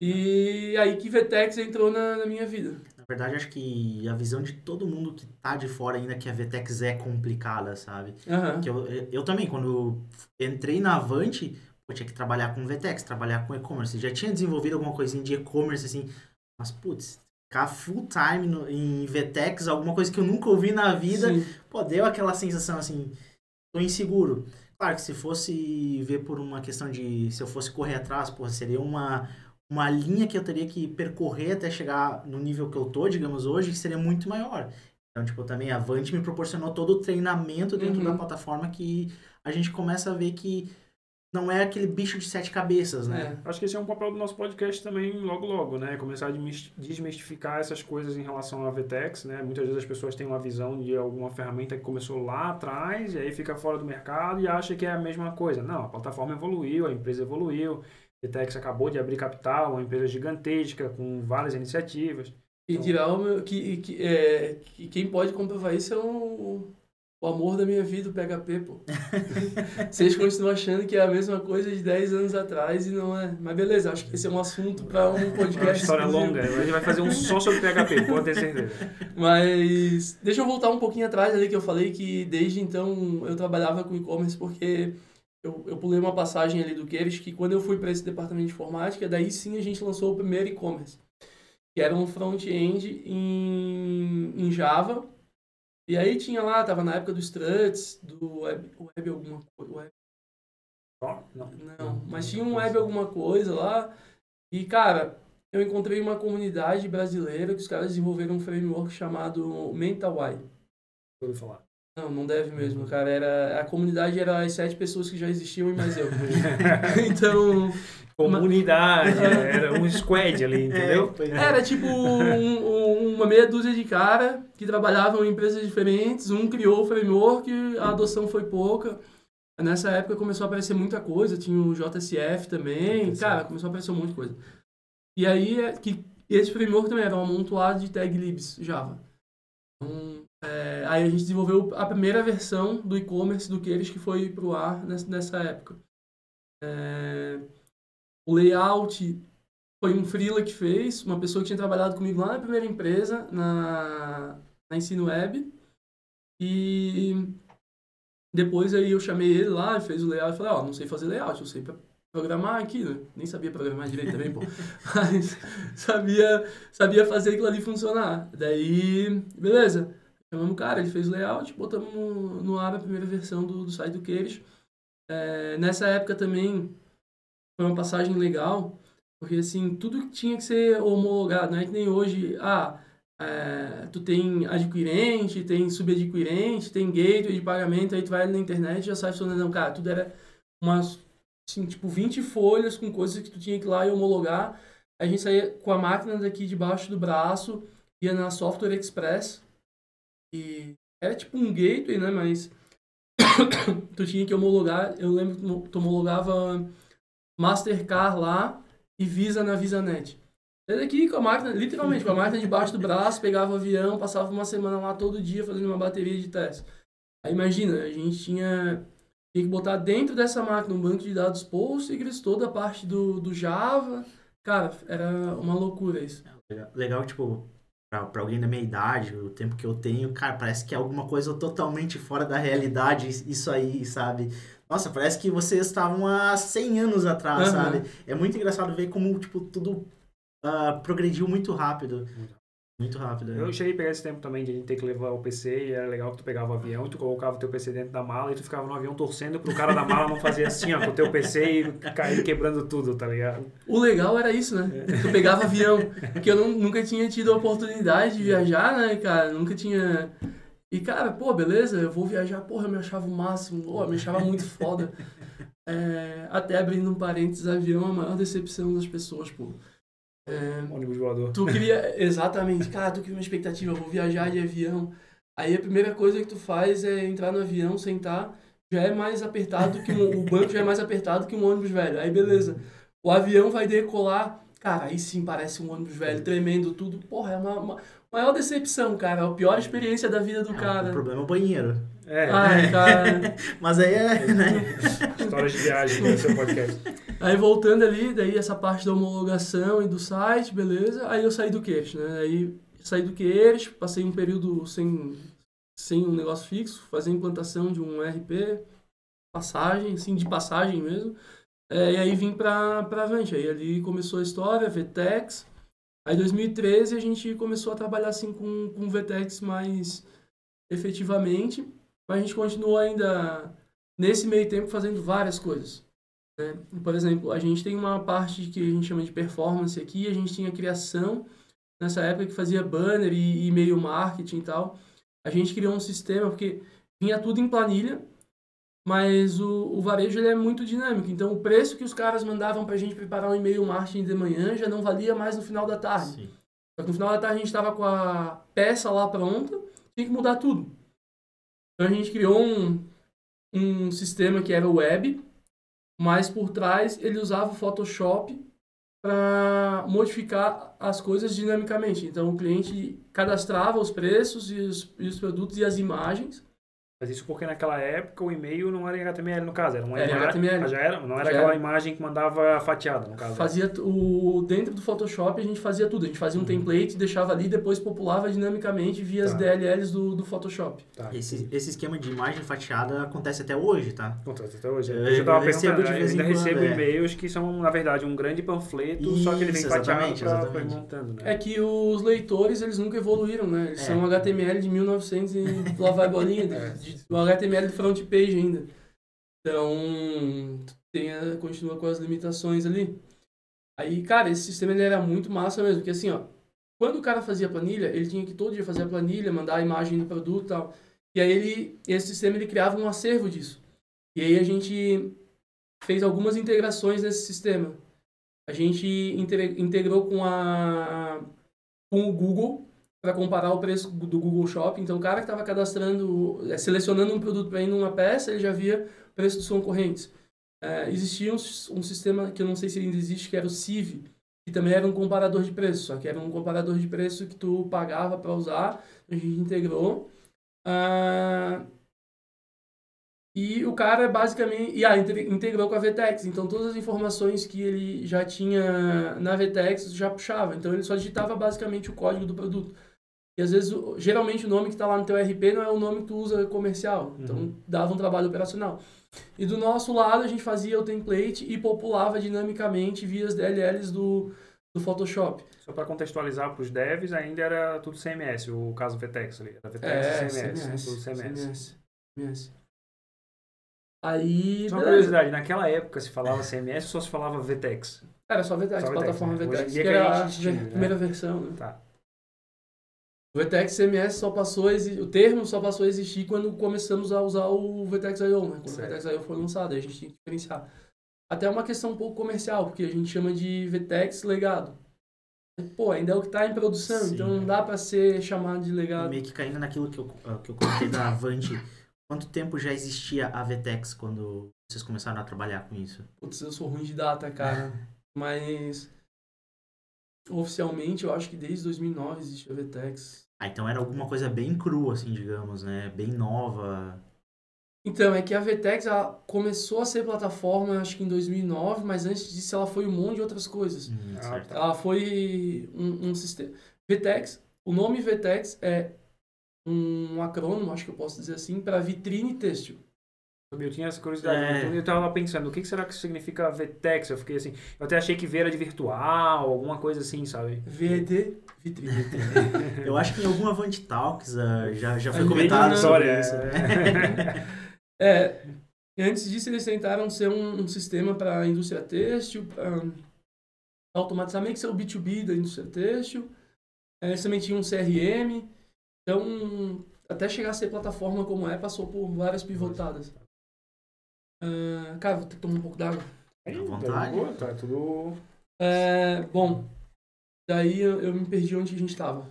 E aí que Vtex entrou na, na minha vida. Verdade, acho que a visão de todo mundo que tá de fora ainda que a VTEX é complicada, sabe? Aham. Que eu, eu também, quando entrei na Avante, eu tinha que trabalhar com VTEX, trabalhar com e-commerce. Já tinha desenvolvido alguma coisinha de e-commerce, assim, mas, putz, ficar full time no, em VTEX, alguma coisa que eu nunca ouvi na vida, Sim. pô, deu aquela sensação, assim, tô inseguro. Claro que se fosse ver por uma questão de, se eu fosse correr atrás, pô, seria uma, uma linha que eu teria que percorrer até chegar no nível que eu tô, digamos hoje, que seria muito maior. Então, tipo, também a Vant me proporcionou todo o treinamento dentro Uhum. da plataforma que a gente começa a ver que não é aquele bicho de sete cabeças, né? É. Acho que esse é um papel do nosso podcast também logo logo, né? Começar a desmis- desmistificar essas coisas em relação à VTEX, né? Muitas vezes as pessoas têm uma visão de alguma ferramenta que começou lá atrás e aí fica fora do mercado e acha que é a mesma coisa. Não, a plataforma evoluiu, a empresa evoluiu, a VTEX acabou de abrir capital, uma empresa gigantesca com várias iniciativas. E dirá o meu, que, que, é, que quem pode comprovar isso é o, o amor da minha vida, o PHP, pô. <laughs> Vocês continuam achando que é a mesma coisa de 10 anos atrás e não é. Mas beleza, acho que esse é um assunto para um É uma podcast. história exclusivo. longa, a gente vai fazer um só sobre PHP, pode ter certeza. Mas deixa eu voltar um pouquinho atrás ali que eu falei que desde então eu trabalhava com e-commerce porque eu, eu pulei uma passagem ali do Queires que quando eu fui para esse departamento de informática, daí sim a gente lançou o primeiro e-commerce, que era um front-end em, em Java. E aí tinha lá, tava na época do Struts, do web, web alguma coisa, web Ó, não. não, mas tinha um web alguma coisa lá. E, cara, eu encontrei uma comunidade brasileira que os caras desenvolveram um framework chamado MentalY. Vou falar. Não, não deve mesmo, cara. Era, a comunidade era as sete pessoas que já existiam e mais eu. <laughs> então, Comunidade, era um squad ali, <laughs> entendeu? É, pois é. era tipo um- um- uma meia dúzia de cara que trabalhavam em empresas diferentes. Um criou o framework, a adoção foi pouca. Nessa época começou a aparecer muita coisa, tinha o JSF também, JSF. cara, começou a aparecer um monte de coisa. E aí, é que esse framework também era um amontoado de tag libs Java. Então, é, aí a gente desenvolveu a primeira versão do e-commerce do Queires que foi pro ar nessa, época. É, o layout foi um freela que fez, uma pessoa que tinha trabalhado comigo lá na primeira empresa, na, na Ensino Web. E depois aí eu chamei ele lá, ele fez o layout e falei, ó, não sei fazer layout, eu sei programar aqui, né? Nem sabia programar direito também, pô. <laughs> Mas sabia, sabia fazer aquilo ali funcionar. Daí, beleza. Chamamos o cara, ele fez o layout, botamos no, no ar a primeira versão do, do site do Queiros. É, nessa época também foi uma passagem legal, porque assim, tudo tinha que ser homologado, não é que nem hoje, ah, é, tu tem adquirente, tem subadquirente, tem gateway de pagamento, aí tu vai na internet e já sai funcionando. Cara, tudo era umas, assim, tipo, 20 folhas com coisas que tu tinha que ir lá e homologar. A gente saía com a máquina daqui debaixo do braço, ia na Software Express, e era tipo um gateway, né, mas <coughs> tu tinha que homologar, eu lembro que tu homologava Mastercard lá e Visa na VisaNet. Saía daqui com a máquina, literalmente, com a máquina debaixo do braço, pegava o avião, passava uma semana lá todo dia fazendo uma bateria de teste. Aí imagina, a gente tinha, tinha que botar dentro dessa máquina um banco de dados Postgres, toda a parte do, do Java. Cara, era uma loucura isso. Legal, legal, tipo, pra, pra alguém da minha idade, o tempo que eu tenho, cara, parece que é alguma coisa totalmente fora da realidade, isso aí, sabe? Nossa, parece que vocês estavam há 100 anos atrás, Aham. sabe? É muito engraçado ver como, tipo, tudo ah, progrediu muito rápido. Muito rápido. né? Eu cheguei a pegar esse tempo também de a gente ter que levar o PC e era legal que tu pegava o avião e tu colocava o teu PC dentro da mala e tu ficava no avião torcendo pro cara da mala não fazer assim, ó, com o teu PC e cair quebrando tudo, tá ligado? O legal era isso, né? Tu pegava avião, porque eu não- nunca tinha tido a oportunidade de viajar, né, cara? Nunca tinha. E, cara, pô, beleza, eu vou viajar, porra, eu me achava o máximo, pô, eu me achava muito foda. É, até abrindo um parênteses, avião é a maior decepção das pessoas, pô. É, Ônibus voador. Tu <laughs> cria, exatamente, cara, tu cria uma expectativa, eu vou viajar de avião. Aí a primeira coisa que tu faz é entrar no avião, sentar, já é mais apertado que um, o banco já é mais apertado que um ônibus velho. Aí beleza. O avião vai decolar, cara, aí sim parece um ônibus velho, tremendo tudo. Porra, é uma, uma maior decepção, cara, é a pior experiência da vida do O cara. problema é o banheiro. É, Ai, <laughs> cara. Mas aí é, né? histórias de viagem no seu podcast. Aí voltando ali, daí essa parte da homologação e do site, beleza. Aí eu saí do Queiros, né? Aí saí do Queiros, passei um período sem, sem um negócio fixo, fazer a implantação de um RP, passagem, assim, de passagem mesmo. É, e aí vim pra, pra Avante. Aí ali começou a história, VTEX. Aí em 2013 a gente começou a trabalhar assim com, com VTEX mais efetivamente. Mas a gente continuou ainda nesse meio tempo fazendo várias coisas. né? Por exemplo, a gente tem uma parte que a gente chama de performance aqui, a gente tinha criação nessa época que fazia banner e e-mail marketing e tal. a gente criou um sistema, porque vinha tudo em planilha, mas o, o varejo ele é muito dinâmico. Então, o preço que os caras mandavam para a gente preparar um e-mail marketing de manhã já não valia mais no final da tarde. Sim. Só que no final da tarde a gente estava com a peça lá pronta, tinha que mudar tudo. Então, a gente criou um, um sistema que era web, mas por trás ele usava o Photoshop para modificar as coisas dinamicamente. Então, o cliente cadastrava os preços e os, e os produtos e as imagens isso porque naquela época o e-mail não era em HTML, no caso. Era uma Era HTML. Já era? Não era Já aquela era. imagem que mandava fatiada, no caso. Fazia o dentro do Photoshop a gente fazia tudo. A gente fazia um template, deixava ali, depois populava dinamicamente via as Tá. DLLs do, do Photoshop. Tá. Esse, esse esquema de imagem fatiada acontece até hoje, tá? Acontece até hoje. Eu- Eu, já tava eu recebo de eu vez em ainda quando, recebo é. e-mails que são, na verdade, um grande panfleto, só que ele vem Isso, fatiado pra, pra montando, né? É que os leitores eles nunca evoluíram, né? Eles É. são HTML de 1900 e lá vai bolinha, de- <laughs> É. de- o HTML do front page ainda. Então, tem a- continua com as limitações ali. Aí, cara, esse sistema ele era muito massa mesmo, porque assim, ó, quando o cara fazia planilha, ele tinha que todo dia fazer a planilha, mandar a imagem do produto e tal. E aí ele, esse sistema ele criava um acervo disso. E aí a gente fez algumas integrações nesse sistema. A gente inte- integrou com a com o Google para comparar o preço do Google Shopping. Então, o cara que estava cadastrando, eh, selecionando um produto para ir numa peça, ele já via o preço dos concorrentes. Eh, existia um, um sistema que eu não sei se ainda existe, que era o CIV, que também era um comparador de preço, só que era um comparador de preço que tu pagava para usar, a gente integrou. Ah, e o cara basicamente. E ah, inte- integrou com a VTEX. Então todas as informações que ele já tinha na VTEX já puxava. Então ele só digitava basicamente o código do produto. E às vezes, geralmente o nome que está lá no teu RP não é o nome que tu usa comercial. Então Uhum. dava um trabalho operacional. E do nosso lado a gente fazia o template e populava dinamicamente via as DLLs do, do Photoshop. Só para contextualizar para os devs, ainda era tudo CMS, o caso VTEX ali. Era VTEX É, e CMS? CMS, tudo CMS. CMS. CMS. Aí, Só uma curiosidade, naquela época se falava CMS ou só se falava VTEX? Era só VTEX, Só VTEX, plataforma né? VTEX, que a era a ver- né? primeira versão. Né? Tá. O VTEX CMS só passou a o termo só passou a existir quando começamos a usar o VTEX IO, né? Quando Certo. o VTEX IO foi lançado, a gente tinha que diferenciar. Até uma questão um pouco comercial, porque a gente chama de VTEX legado. Pô, ainda é o que está em produção, Sim. então não dá para ser chamado de legado. Meio que caindo naquilo que eu, ah, que eu comentei da Avante. Quanto tempo já existia a VTEX quando vocês começaram a trabalhar com isso? Putz, eu sou ruim de data, cara. <laughs> Mas oficialmente eu acho que desde 2009 existe a VTEX. Ah, então era alguma coisa bem crua, assim, digamos, né? Bem nova. Então, é que a VTEX ela começou a ser plataforma acho que em 2009, mas antes disso ela foi um monte de outras coisas. Hum, Ah, certo. tá. Ela foi um, um sistema. VTEX, o nome VTEX é um acrônimo, acho que eu posso dizer assim, para vitrine têxtil. Eu tinha essa curiosidade. É. então Eu tava pensando, o que será que significa VTEX? Eu fiquei assim, eu até achei que V era de virtual, alguma coisa assim, sabe? VD vitrine. <laughs> Eu acho que em algum Avante Talks ah, já, já foi comentado sobre história, isso. é. <laughs> É, antes disso eles tentaram ser um, um sistema para a indústria têxtil, meio que ser o B2B da indústria têxtil. É, Eles também tinham um CRM. Então, até chegar a ser plataforma como é, passou por várias pivotadas. Ah, cara, vou ter que tomar um pouco d'água. Tá vontade. de boa, Tá tudo... É, bom, daí eu, eu me perdi onde a gente estava.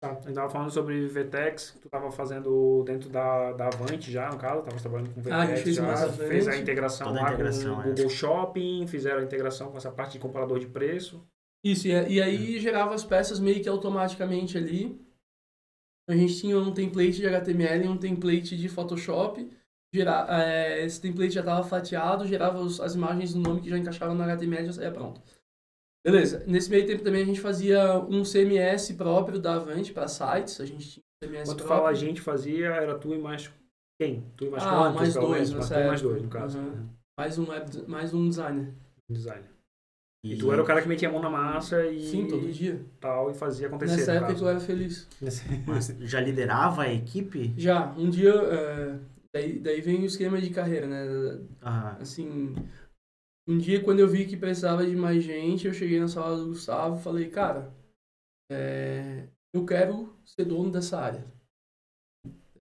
Tá, a gente tava falando sobre VTEX, que tu tava fazendo dentro da, da Avante já, no caso, tava trabalhando com Ah, a gente VTEX fez já, Avante. fez a integração Toda a lá integração, com é. o Google Shopping, fizeram a integração com essa parte de comparador de preço. Isso, e, e aí gerava as peças meio que automaticamente ali. A gente tinha um template de HTML e um template de Photoshop. Gera, é, esse template já estava fatiado, gerava os- as imagens do nome que já encaixavam no HTML e já saía pronto. Beleza. Nesse meio tempo também a gente fazia um CMS próprio da Avante para sites. A gente tinha um CMS Quando tu próprio. fala a gente fazia, era tu e mais quem? Tu e mais Ah, quantos, mais dois menos? tu mais dois, no caso. Uhum. Mais um, web, mais um designer. Design. E, E tu era o cara que metia a mão na massa e Sim, todo dia. tal, e fazia acontecer, Nessa época caso. eu era feliz. Mas já liderava a equipe? Já, um dia. é, daí, daí vem o esquema de carreira, né? Ah, Assim, um dia quando eu vi que precisava de mais gente, eu cheguei na sala do Gustavo e falei, cara, é, eu quero ser dono dessa área.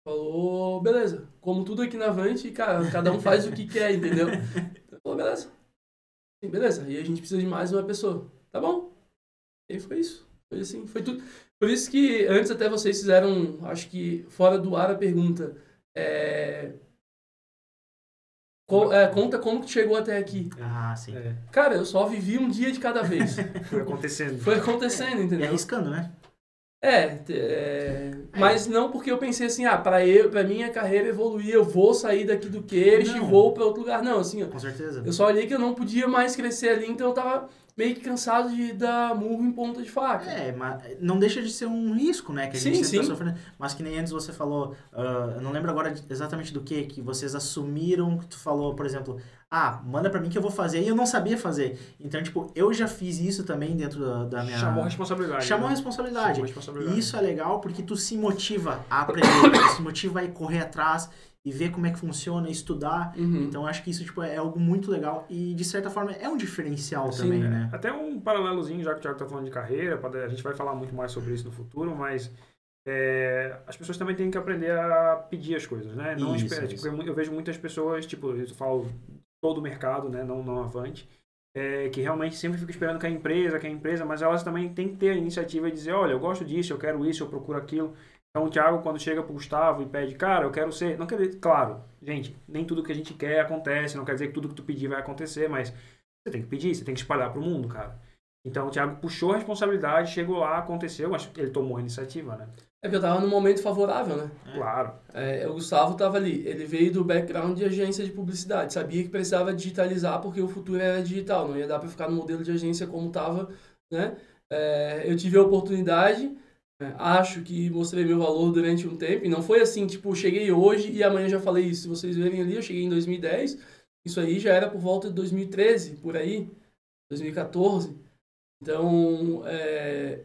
Falou, beleza, como tudo aqui na Avante, cara, cada um faz o que quer, <laughs> entendeu? Então, falou, beleza. Sim, beleza, e a gente precisa de mais uma pessoa. Tá bom. E foi isso. Foi assim, foi tudo. Por isso que antes até vocês fizeram, acho que fora do ar a pergunta. É... Co- é, conta como que chegou até aqui. Ah, sim. É, Cara, eu só vivi um dia de cada vez. <laughs> foi acontecendo. Foi acontecendo, E entendeu? arriscando, né? É, é, mas não porque eu pensei assim, ah, pra, eu, pra minha carreira evoluir, eu vou sair daqui do queixo e Não. vou pra outro lugar. Não, assim, Com certeza. eu só olhei que eu não podia mais crescer ali, então eu tava meio que cansado de dar murro em ponta de faca. É, mas não deixa de ser um risco, né? Que a gente Sim, sempre tá sim. sofrendo. Mas que nem antes você falou, ah, eu não lembro agora exatamente do que, que vocês assumiram que tu falou, por exemplo, ah, manda pra mim que eu vou fazer e eu não sabia fazer. Então, tipo, eu já fiz isso também dentro da, da minha. Chamou a responsabilidade. Chamou a né? responsabilidade. Chamou a responsabilidade. E isso é legal porque tu se motiva a aprender, tu se motiva a correr atrás e ver como é que funciona, estudar. Uhum. Então, acho que isso tipo, é algo muito legal e, de certa forma, é um diferencial Sim, também, é. né? Até um paralelozinho, já que o Thiago tá falando de carreira, a gente vai falar muito mais sobre isso no futuro, mas é, as pessoas também têm que aprender a pedir as coisas, né? Não Isso, espera- isso. tipo, eu, eu vejo muitas pessoas, tipo, eu falo todo o mercado, né? Não, não avante, é, que realmente sempre fica esperando que a empresa, que a empresa, mas elas também têm que ter a iniciativa de dizer, olha, eu gosto disso, eu quero isso, eu procuro aquilo. Então o Thiago, quando chega pro Gustavo e pede, cara, eu quero ser. Não quer dizer, claro, gente, nem tudo que a gente quer acontece, não quer dizer que tudo que tu pedir vai acontecer, mas você tem que pedir, você tem que espalhar pro mundo, cara. Então o Thiago puxou a responsabilidade, chegou lá, aconteceu, mas ele tomou a iniciativa, né? É que eu tava num momento favorável, né? É. Claro. É, o Gustavo tava ali, ele veio do background de agência de publicidade, sabia que precisava digitalizar porque o futuro era digital, não ia dar para ficar no modelo de agência como tava, né? É, eu tive a oportunidade, é, acho que mostrei meu valor durante um tempo, e não foi assim, tipo, cheguei hoje e amanhã já falei isso. Se vocês verem ali, eu cheguei em 2010, isso aí já era por volta de 2013, por aí, 2014. Então, é,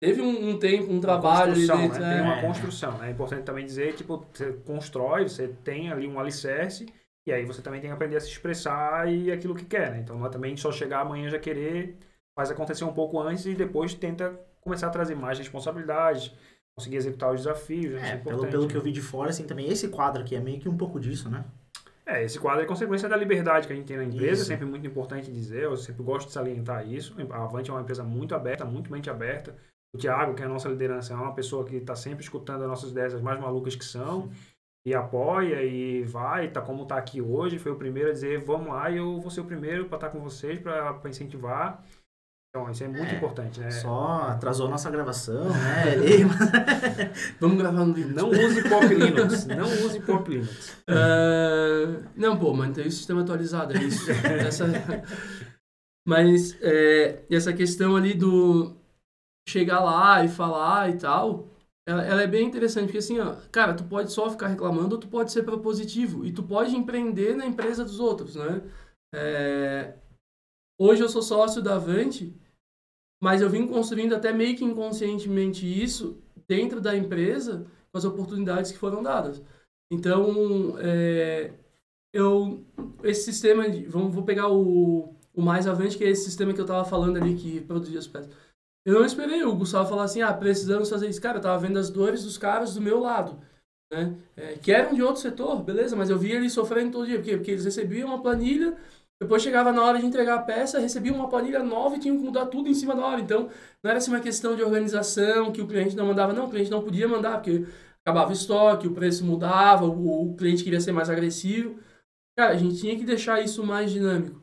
teve um, um tempo, um trabalho ali construção, dentro. né? Tem uma É. construção, né? É importante também dizer, tipo, você constrói, você tem ali um alicerce, e aí você também tem que aprender a se expressar e aquilo que quer, né? Então não é também só chegar amanhã já querer, faz acontecer um pouco antes e depois tenta começar a trazer mais responsabilidades, conseguir executar os desafios, né? É, é pelo, pelo né? que eu vi de fora, assim, também esse quadro aqui é meio que um pouco disso, né? É, esse quadro é consequência da liberdade que a gente tem na empresa, Isso. sempre muito importante dizer, eu sempre gosto de salientar isso. A Avante é uma empresa muito aberta, muito mente aberta. O Thiago, que é a nossa liderança, é uma pessoa que está sempre escutando as nossas ideias, as mais malucas que são, e apoia e vai, tá como tá aqui hoje, foi o primeiro a dizer, vamos lá, e eu vou ser o primeiro para estar com vocês, para incentivar. Então, isso é muito É, importante, né? Só atrasou a nossa gravação, né? <laughs> Ele- Vamos gravar no Linux. Não use Pop Linux, não use Pop Linux. Ah, não, pô, mantém o sistema atualizado, é isso. <laughs> Essa- Mas é, essa questão ali do chegar lá e falar e tal, ela, ela é bem interessante, porque assim, ó, cara, tu pode só ficar reclamando ou tu pode ser propositivo. E tu pode empreender na empresa dos outros, né? É, hoje eu sou sócio da Avante, mas eu vim construindo até meio que inconscientemente isso dentro da empresa com as oportunidades que foram dadas. Então, é, eu esse sistema, de, vamos, vou pegar o, o mais avante, que é esse sistema que eu tava falando ali, que produzia as peças. Eu não esperei o Gustavo falar assim, ah, precisamos fazer isso. Cara, eu tava vendo as dores dos caras do meu lado, né? É, que eram de outro setor, beleza, mas eu via eles sofrendo todo dia. Por quê? Porque eles recebiam uma planilha, depois chegava na hora de entregar a peça, recebiam uma planilha nova e tinham que mudar tudo em cima da hora. Então, não era assim uma questão de organização, que o cliente não mandava. Não, o cliente não podia mandar, porque acabava o estoque, o preço mudava, o, o cliente queria ser mais agressivo. Cara, a gente tinha que deixar isso mais dinâmico.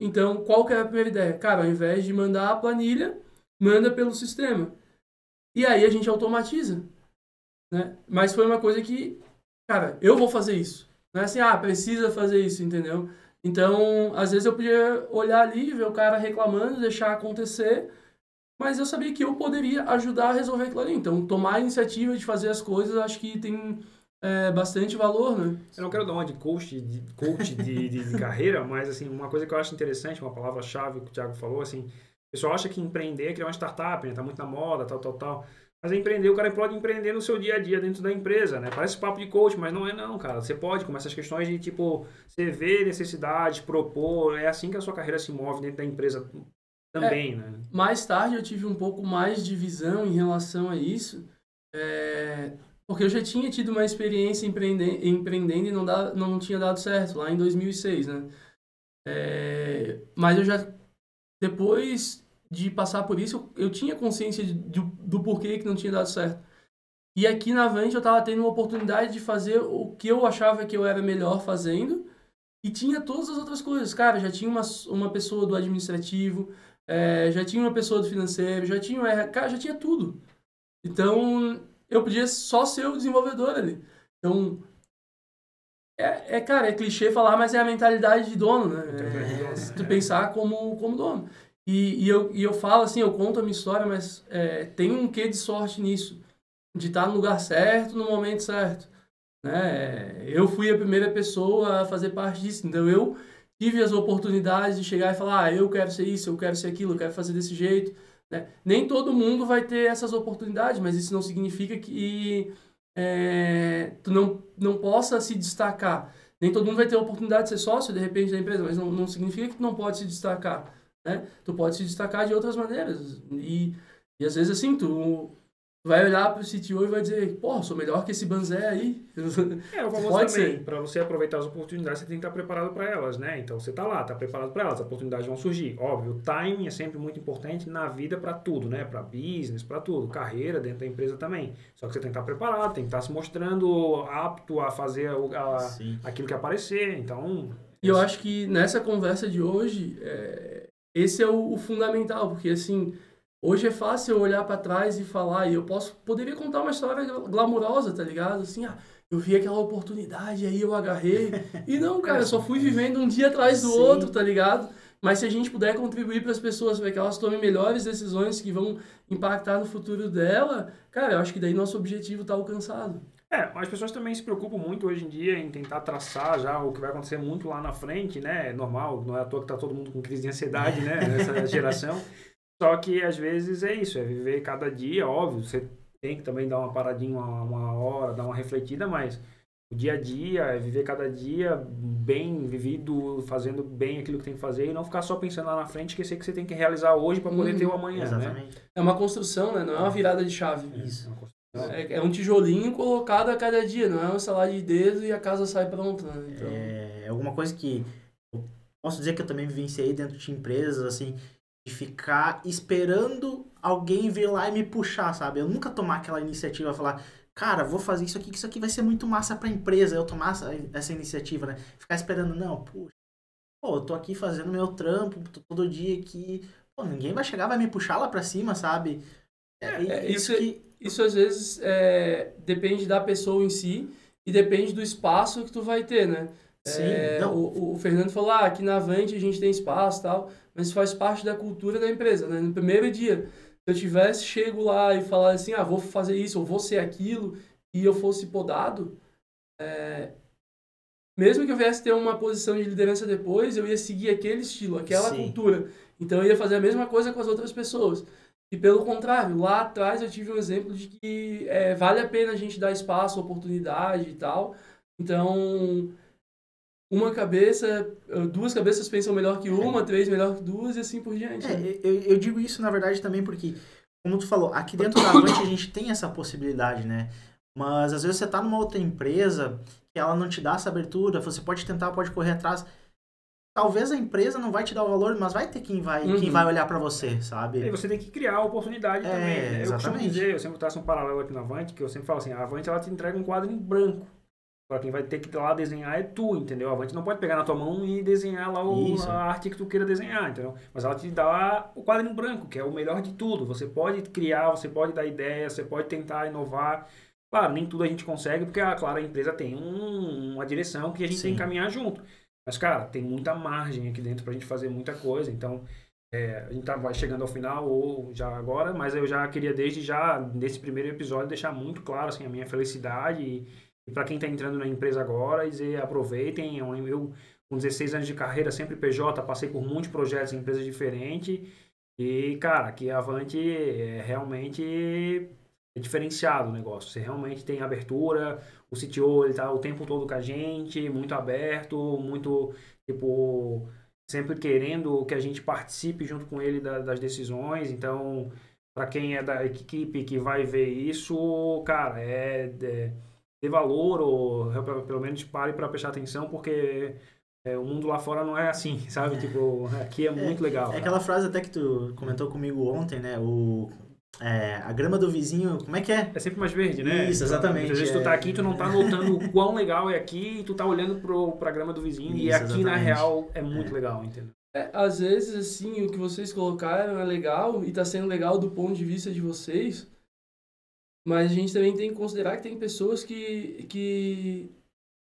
Então, qual que era a primeira ideia? Cara, ao invés de mandar a planilha, manda pelo sistema. E aí a gente automatiza. Né? Mas foi uma coisa que, cara, eu vou fazer isso. Não é assim, ah, precisa fazer isso, entendeu? Então, às vezes eu podia olhar ali, ver o cara reclamando, deixar acontecer, mas eu sabia que eu poderia ajudar a resolver aquilo ali. Então, tomar a iniciativa de fazer as coisas, acho que tem é, bastante valor, né? Eu não quero dar uma de coach de, coach de, de, de carreira, mas assim, uma coisa que eu acho interessante, uma palavra-chave que o Thiago falou, assim, o pessoal acha que empreender é criar uma startup, né? Tá muito na moda, tal, tal, tal. Mas empreender, o cara pode empreender no seu dia a dia dentro da empresa, né? Parece papo de coach, mas não é não, cara. Você pode, com essas questões de, tipo, você vê necessidades, propor, é assim que a sua carreira se move dentro da empresa também, né? Mais tarde eu tive um pouco mais de visão em relação a isso, é, Porque eu já tinha tido uma experiência empreendendo, empreendendo e não, dá, não tinha dado certo, lá em 2006, né? É, mas eu já, depois de passar por isso, eu, eu tinha consciência de, de, do porquê que não tinha dado certo. E aqui na Avante eu estava tendo uma oportunidade de fazer o que eu achava que eu era melhor fazendo e tinha todas as outras coisas. Cara, já tinha uma, uma pessoa do administrativo, é, já tinha uma pessoa do financeiro, já tinha, cara, já tinha tudo. Então, eu podia só ser o desenvolvedor ali. Então, é, é, cara, é clichê falar, mas é a mentalidade de dono, né? É, se tu pensar como, como dono. E, e, eu, e eu falo assim, eu conto a minha história, mas é, tem um quê de sorte nisso. De estar no lugar certo, no momento certo. Né? Eu fui a primeira pessoa a fazer parte disso. Então, eu tive as oportunidades de chegar e falar, ah, eu quero ser isso, eu quero ser aquilo, eu quero fazer desse jeito. Né? Nem todo mundo vai ter essas oportunidades, mas isso não significa que é, tu não, não possa se destacar. Nem todo mundo vai ter a oportunidade de ser sócio, de repente, da empresa, mas não, não significa que tu não pode se destacar. Né? Tu pode se destacar de outras maneiras. E, e às vezes, assim, tu vai olhar para o CTO e vai dizer, pô, sou melhor que esse Banzé aí. <laughs> É, o famoso Pode também, para você aproveitar as oportunidades, você tem que estar preparado para elas, né? Então você está lá, está preparado para elas, as oportunidades vão surgir. Óbvio, o timing é sempre muito importante na vida para tudo, né? Para business, para tudo, carreira dentro da empresa também. Só que você tem que estar preparado, tem que estar se mostrando apto a fazer a, aquilo que aparecer, então... E eu acho que nessa conversa de hoje, é, esse é o, o fundamental, porque assim Hoje é fácil eu olhar para trás e falar, e eu posso, poderia contar uma história glamurosa, tá ligado? Assim, ah, eu vi aquela oportunidade, aí eu agarrei. E não, cara, eu só fui vivendo um dia atrás do Sim. outro, tá ligado? Mas se a gente puder contribuir para as pessoas para que elas tomem melhores decisões que vão impactar no futuro dela, cara, eu acho que daí nosso objetivo está alcançado. É, as pessoas também se preocupam muito hoje em dia em tentar traçar já o que vai acontecer muito lá na frente, né? É normal, não é à toa que tá todo mundo com crise de ansiedade, né? <laughs> Nessa geração. Só que às vezes é isso, é viver cada dia, óbvio, você tem que também dar uma paradinha, uma, uma hora, dar uma refletida, mas o dia a dia, é viver cada dia bem vivido, fazendo bem aquilo que tem que fazer e não ficar só pensando lá na frente, esquecer que você tem que realizar hoje para poder ter o amanhã, né? Exatamente. Né? É uma construção, né? Não é uma virada de chave. Isso. É, é, um tijolinho colocado a cada dia, não é um salário de dedo e a casa sai pronta. Né? Então... É, é alguma coisa que eu posso dizer que eu também vivenciei dentro de empresas, assim, de ficar esperando alguém vir lá e me puxar, sabe? Eu nunca tomar aquela iniciativa, falar, cara, vou fazer isso aqui, que isso aqui vai ser muito massa pra empresa, eu tomar essa iniciativa, né? Ficar esperando, não, puxa, pô, eu tô aqui fazendo meu trampo, tô todo dia aqui, pô, ninguém vai chegar, vai me puxar lá pra cima, sabe? É, é, isso, que... isso às vezes é, depende da pessoa em si e depende do espaço que tu vai ter, né? Sim, é, o, o, Fernando falou, ah, aqui na Avante a gente tem espaço tal mas faz parte da cultura da empresa, né? No primeiro dia, se eu tivesse chego lá e falar assim, ah, vou fazer isso, ou vou ser aquilo, e eu fosse podado, é... mesmo que eu viesse ter uma posição de liderança depois, eu ia seguir aquele estilo, aquela Sim. cultura. Então eu ia fazer a mesma coisa com as outras pessoas. E pelo contrário, lá atrás eu tive um exemplo de que é, vale a pena a gente dar espaço, oportunidade e tal. Então, uma cabeça, eh, duas cabeças pensam melhor que uma, é. três melhor que duas e assim por diante. É, né? eu, eu digo isso na verdade também porque, como tu falou, aqui dentro da Avante a gente tem essa possibilidade, né? Mas às vezes você tá numa outra empresa que ela não te dá essa abertura, você pode tentar, pode correr atrás. Talvez a empresa não vai te dar o valor, mas vai ter quem vai, uhum. quem vai olhar para você, sabe? E você tem que criar a oportunidade é, também. Né? Eu costumo dizer, eu sempre traço um paralelo aqui na Avante, que eu sempre falo assim, a Avante ela te entrega um quadro em branco Agora quem vai ter que ir lá desenhar é tu, entendeu? A Avante não pode pegar na tua mão e desenhar lá o, a arte que tu queira desenhar, entendeu? Mas ela te dá o quadro em branco, que é o melhor de tudo. Você pode criar, você pode dar ideia, você pode tentar inovar. Claro, nem tudo a gente consegue, porque, ah, claro, a empresa tem um, uma direção que a gente Sim. tem que caminhar junto. Mas, cara, tem muita margem aqui dentro pra gente fazer muita coisa. Então, é, a gente tá, vai chegando ao final, ou já agora, mas eu já queria, desde já, nesse primeiro episódio, deixar muito claro, assim, a minha felicidade e e para quem está entrando na empresa agora, dizer aproveitem. É eu, com 16 anos de carreira, sempre PJ, passei por muitos projetos em empresas diferentes. E, cara, aqui a Avante é realmente é diferenciado o negócio. Você realmente tem abertura, o CTO ele tá o tempo todo com a gente, muito aberto, muito, tipo, sempre querendo que a gente participe junto com ele da, das decisões. Então, para quem é da equipe que vai ver isso, cara, é, é dê valor ou pelo menos pare para prestar atenção, porque é, o mundo lá fora não é assim, sabe? É. Tipo, <laughs> aqui é muito é, legal. É aquela frase até que tu comentou comigo ontem, né? O, é, a grama do vizinho, como é que é? É sempre mais verde, né? Isso, exatamente. Às vezes tu tá é. aqui tu não tá notando o quão legal é aqui e tu tá olhando pro, pra grama do vizinho Isso, e aqui exatamente. na real é muito é. legal, entendeu? É, às vezes, assim, o que vocês colocaram é legal e tá sendo legal do ponto de vista de vocês, mas a gente também tem que considerar que tem pessoas que, que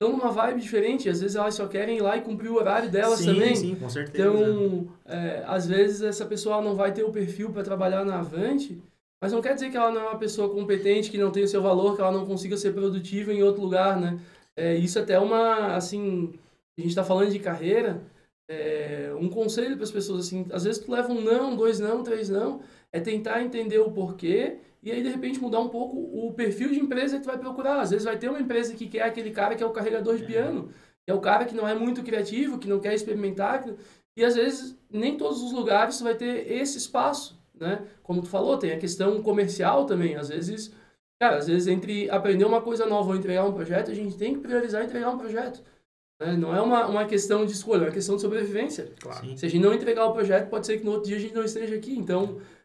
estão numa vibe diferente. Às vezes elas só querem ir lá e cumprir o horário delas sim, também. Sim, com certeza. Então, é, às vezes essa pessoa não vai ter o perfil para trabalhar na Avante, mas não quer dizer que ela não é uma pessoa competente, que não tem o seu valor, que ela não consiga ser produtiva em outro lugar, né? É, isso até é uma, assim, a gente está falando de carreira, é, um conselho para as pessoas, assim, às vezes tu leva um não, dois não, três não, é tentar entender o porquê e aí de repente mudar um pouco o perfil de empresa que tu vai procurar. Às vezes vai ter uma empresa que quer aquele cara que é o carregador de é. piano, que é o cara que não é muito criativo, que não quer experimentar, e às vezes nem todos os lugares vai ter esse espaço, né? Como tu falou, tem a questão comercial também, às vezes, cara, às vezes entre aprender uma coisa nova ou entregar um projeto, a gente tem que priorizar entregar um projeto. Né? Não é uma, uma questão de escolha, é uma questão de sobrevivência. Claro. Se a gente não entregar o projeto, pode ser que no outro dia a gente não esteja aqui. Então, é,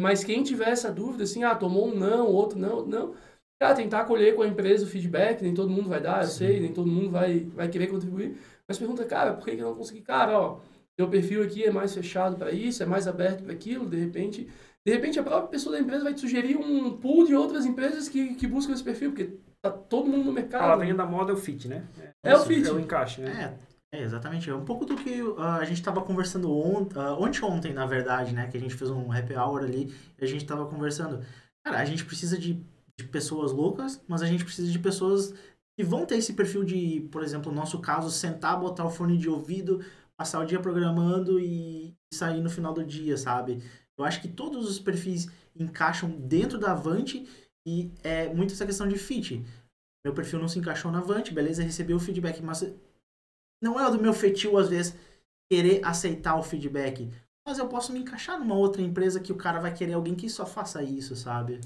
mas quem tiver essa dúvida, assim, ah, tomou um não, outro não, não. Cara, tentar acolher com a empresa o feedback, nem todo mundo vai dar, eu Sim. sei, nem todo mundo vai, vai querer contribuir. Mas pergunta, cara, por que, que eu não consegui? Cara, ó, teu perfil aqui é mais fechado para isso, é mais aberto para aquilo, de repente. De repente a própria pessoa da empresa vai te sugerir um pool de outras empresas que, que buscam esse perfil, porque tá todo mundo no mercado. A palavrinha da moda é o fit, né? É, é o fit. É o encaixe, né? É. É, exatamente. É um pouco do que uh, a gente estava conversando ontem, uh, ontem, ontem, na verdade, né? Que a gente fez um happy hour ali e a gente estava conversando. Cara, a gente precisa de, de pessoas loucas, mas a gente precisa de pessoas que vão ter esse perfil de, por exemplo, no nosso caso, sentar, botar o fone de ouvido, passar o dia programando e sair no final do dia, sabe? Eu acho que todos os perfis encaixam dentro da Avante e é muito essa questão de fit. Meu perfil não se encaixou na Avante, beleza, recebeu o feedback, mas não é do meu feitio, às vezes, querer aceitar o feedback. Mas eu posso me encaixar numa outra empresa que o cara vai querer alguém que só faça isso, sabe?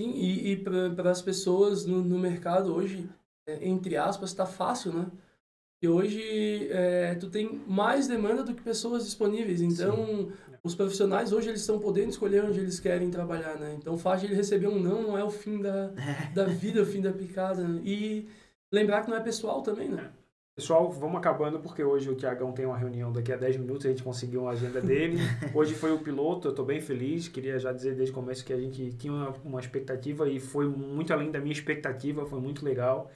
Sim, e, e para as pessoas no, no mercado hoje, é, entre aspas, está fácil, né? E hoje é, tu tem mais demanda do que pessoas disponíveis. Então, Sim. os profissionais hoje eles estão podendo escolher onde eles querem trabalhar, né? Então, o fato de ele receber um não não é o fim da, é. da vida, o fim da picada. Né? E lembrar que não é pessoal também, né? Pessoal, vamos acabando porque hoje o Tiagão tem uma reunião daqui a 10 minutos, a gente conseguiu uma agenda dele. <laughs> Hoje foi o piloto, eu estou bem feliz. Queria já dizer desde o começo que a gente tinha uma, uma expectativa e foi muito além da minha expectativa, foi muito legal.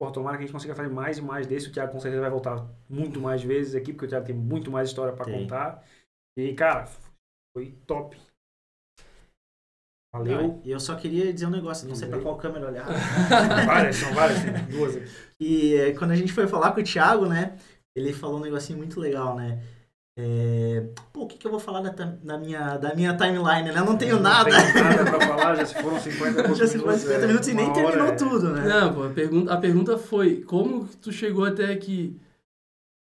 Por tomara que a gente consiga fazer mais e mais desse. O Thiago com certeza vai voltar muito mais vezes aqui, porque o Thiago tem muito mais história para contar. E, cara, foi top. Valeu. E eu só queria dizer um negócio, não sei para qual câmera olhar. <laughs> várias, são várias, tem duas aqui. E é, quando a gente foi falar com o Thiago, né, ele falou um negocinho muito legal, né? É... Pô, o que, que eu vou falar da, da, minha, da minha timeline, né? Eu não tenho não nada. Não tenho nada pra <laughs> falar, já se foram 50 Já se foram 50 minutos e nem terminou é... tudo, né? Não, pô, a pergunta, a pergunta foi, como tu chegou até aqui?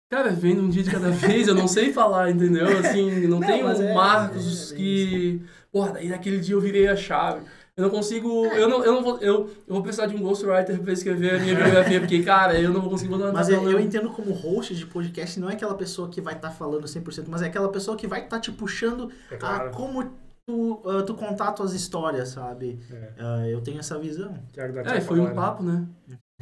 Cara, vendo um dia de cada <laughs> vez, eu não sei falar, entendeu? Assim, não, não tenho é, marcos é, que Porra, daí naquele dia eu virei a chave. Eu não consigo. Eu não, eu não vou. Eu, eu vou precisar de um ghostwriter pra escrever a minha biografia, porque, cara, eu não vou conseguir botar Mas eu, eu entendo como host de podcast, não é aquela pessoa que vai estar tá falando 100%, mas é aquela pessoa que vai estar tá te puxando é claro. a como tu, uh, tu contar tuas histórias, sabe? É. Uh, eu tenho essa visão. é, foi um papo, né?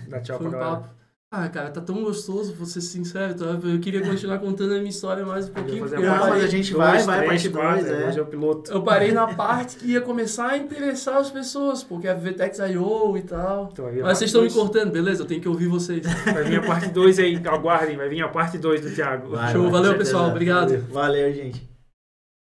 Dá tchau foi um papo. Ah, cara, tá tão gostoso, vou ser sincero. Tá? Eu queria continuar contando a minha história mais um pouquinho. Porque não, mas a gente vai, dois, vai, três, parte 2, é. Hoje é o piloto. Eu parei na <laughs> parte que ia começar a interessar as pessoas, porque a VTEX I.O. e tal. Então, mas vocês estão me cortando, beleza? Eu tenho que ouvir vocês. Vai vir a parte 2 aí, aguardem, vai vir a parte 2 do Thiago. Vai, Show, vai, valeu pessoal, obrigado. Valeu, valeu gente.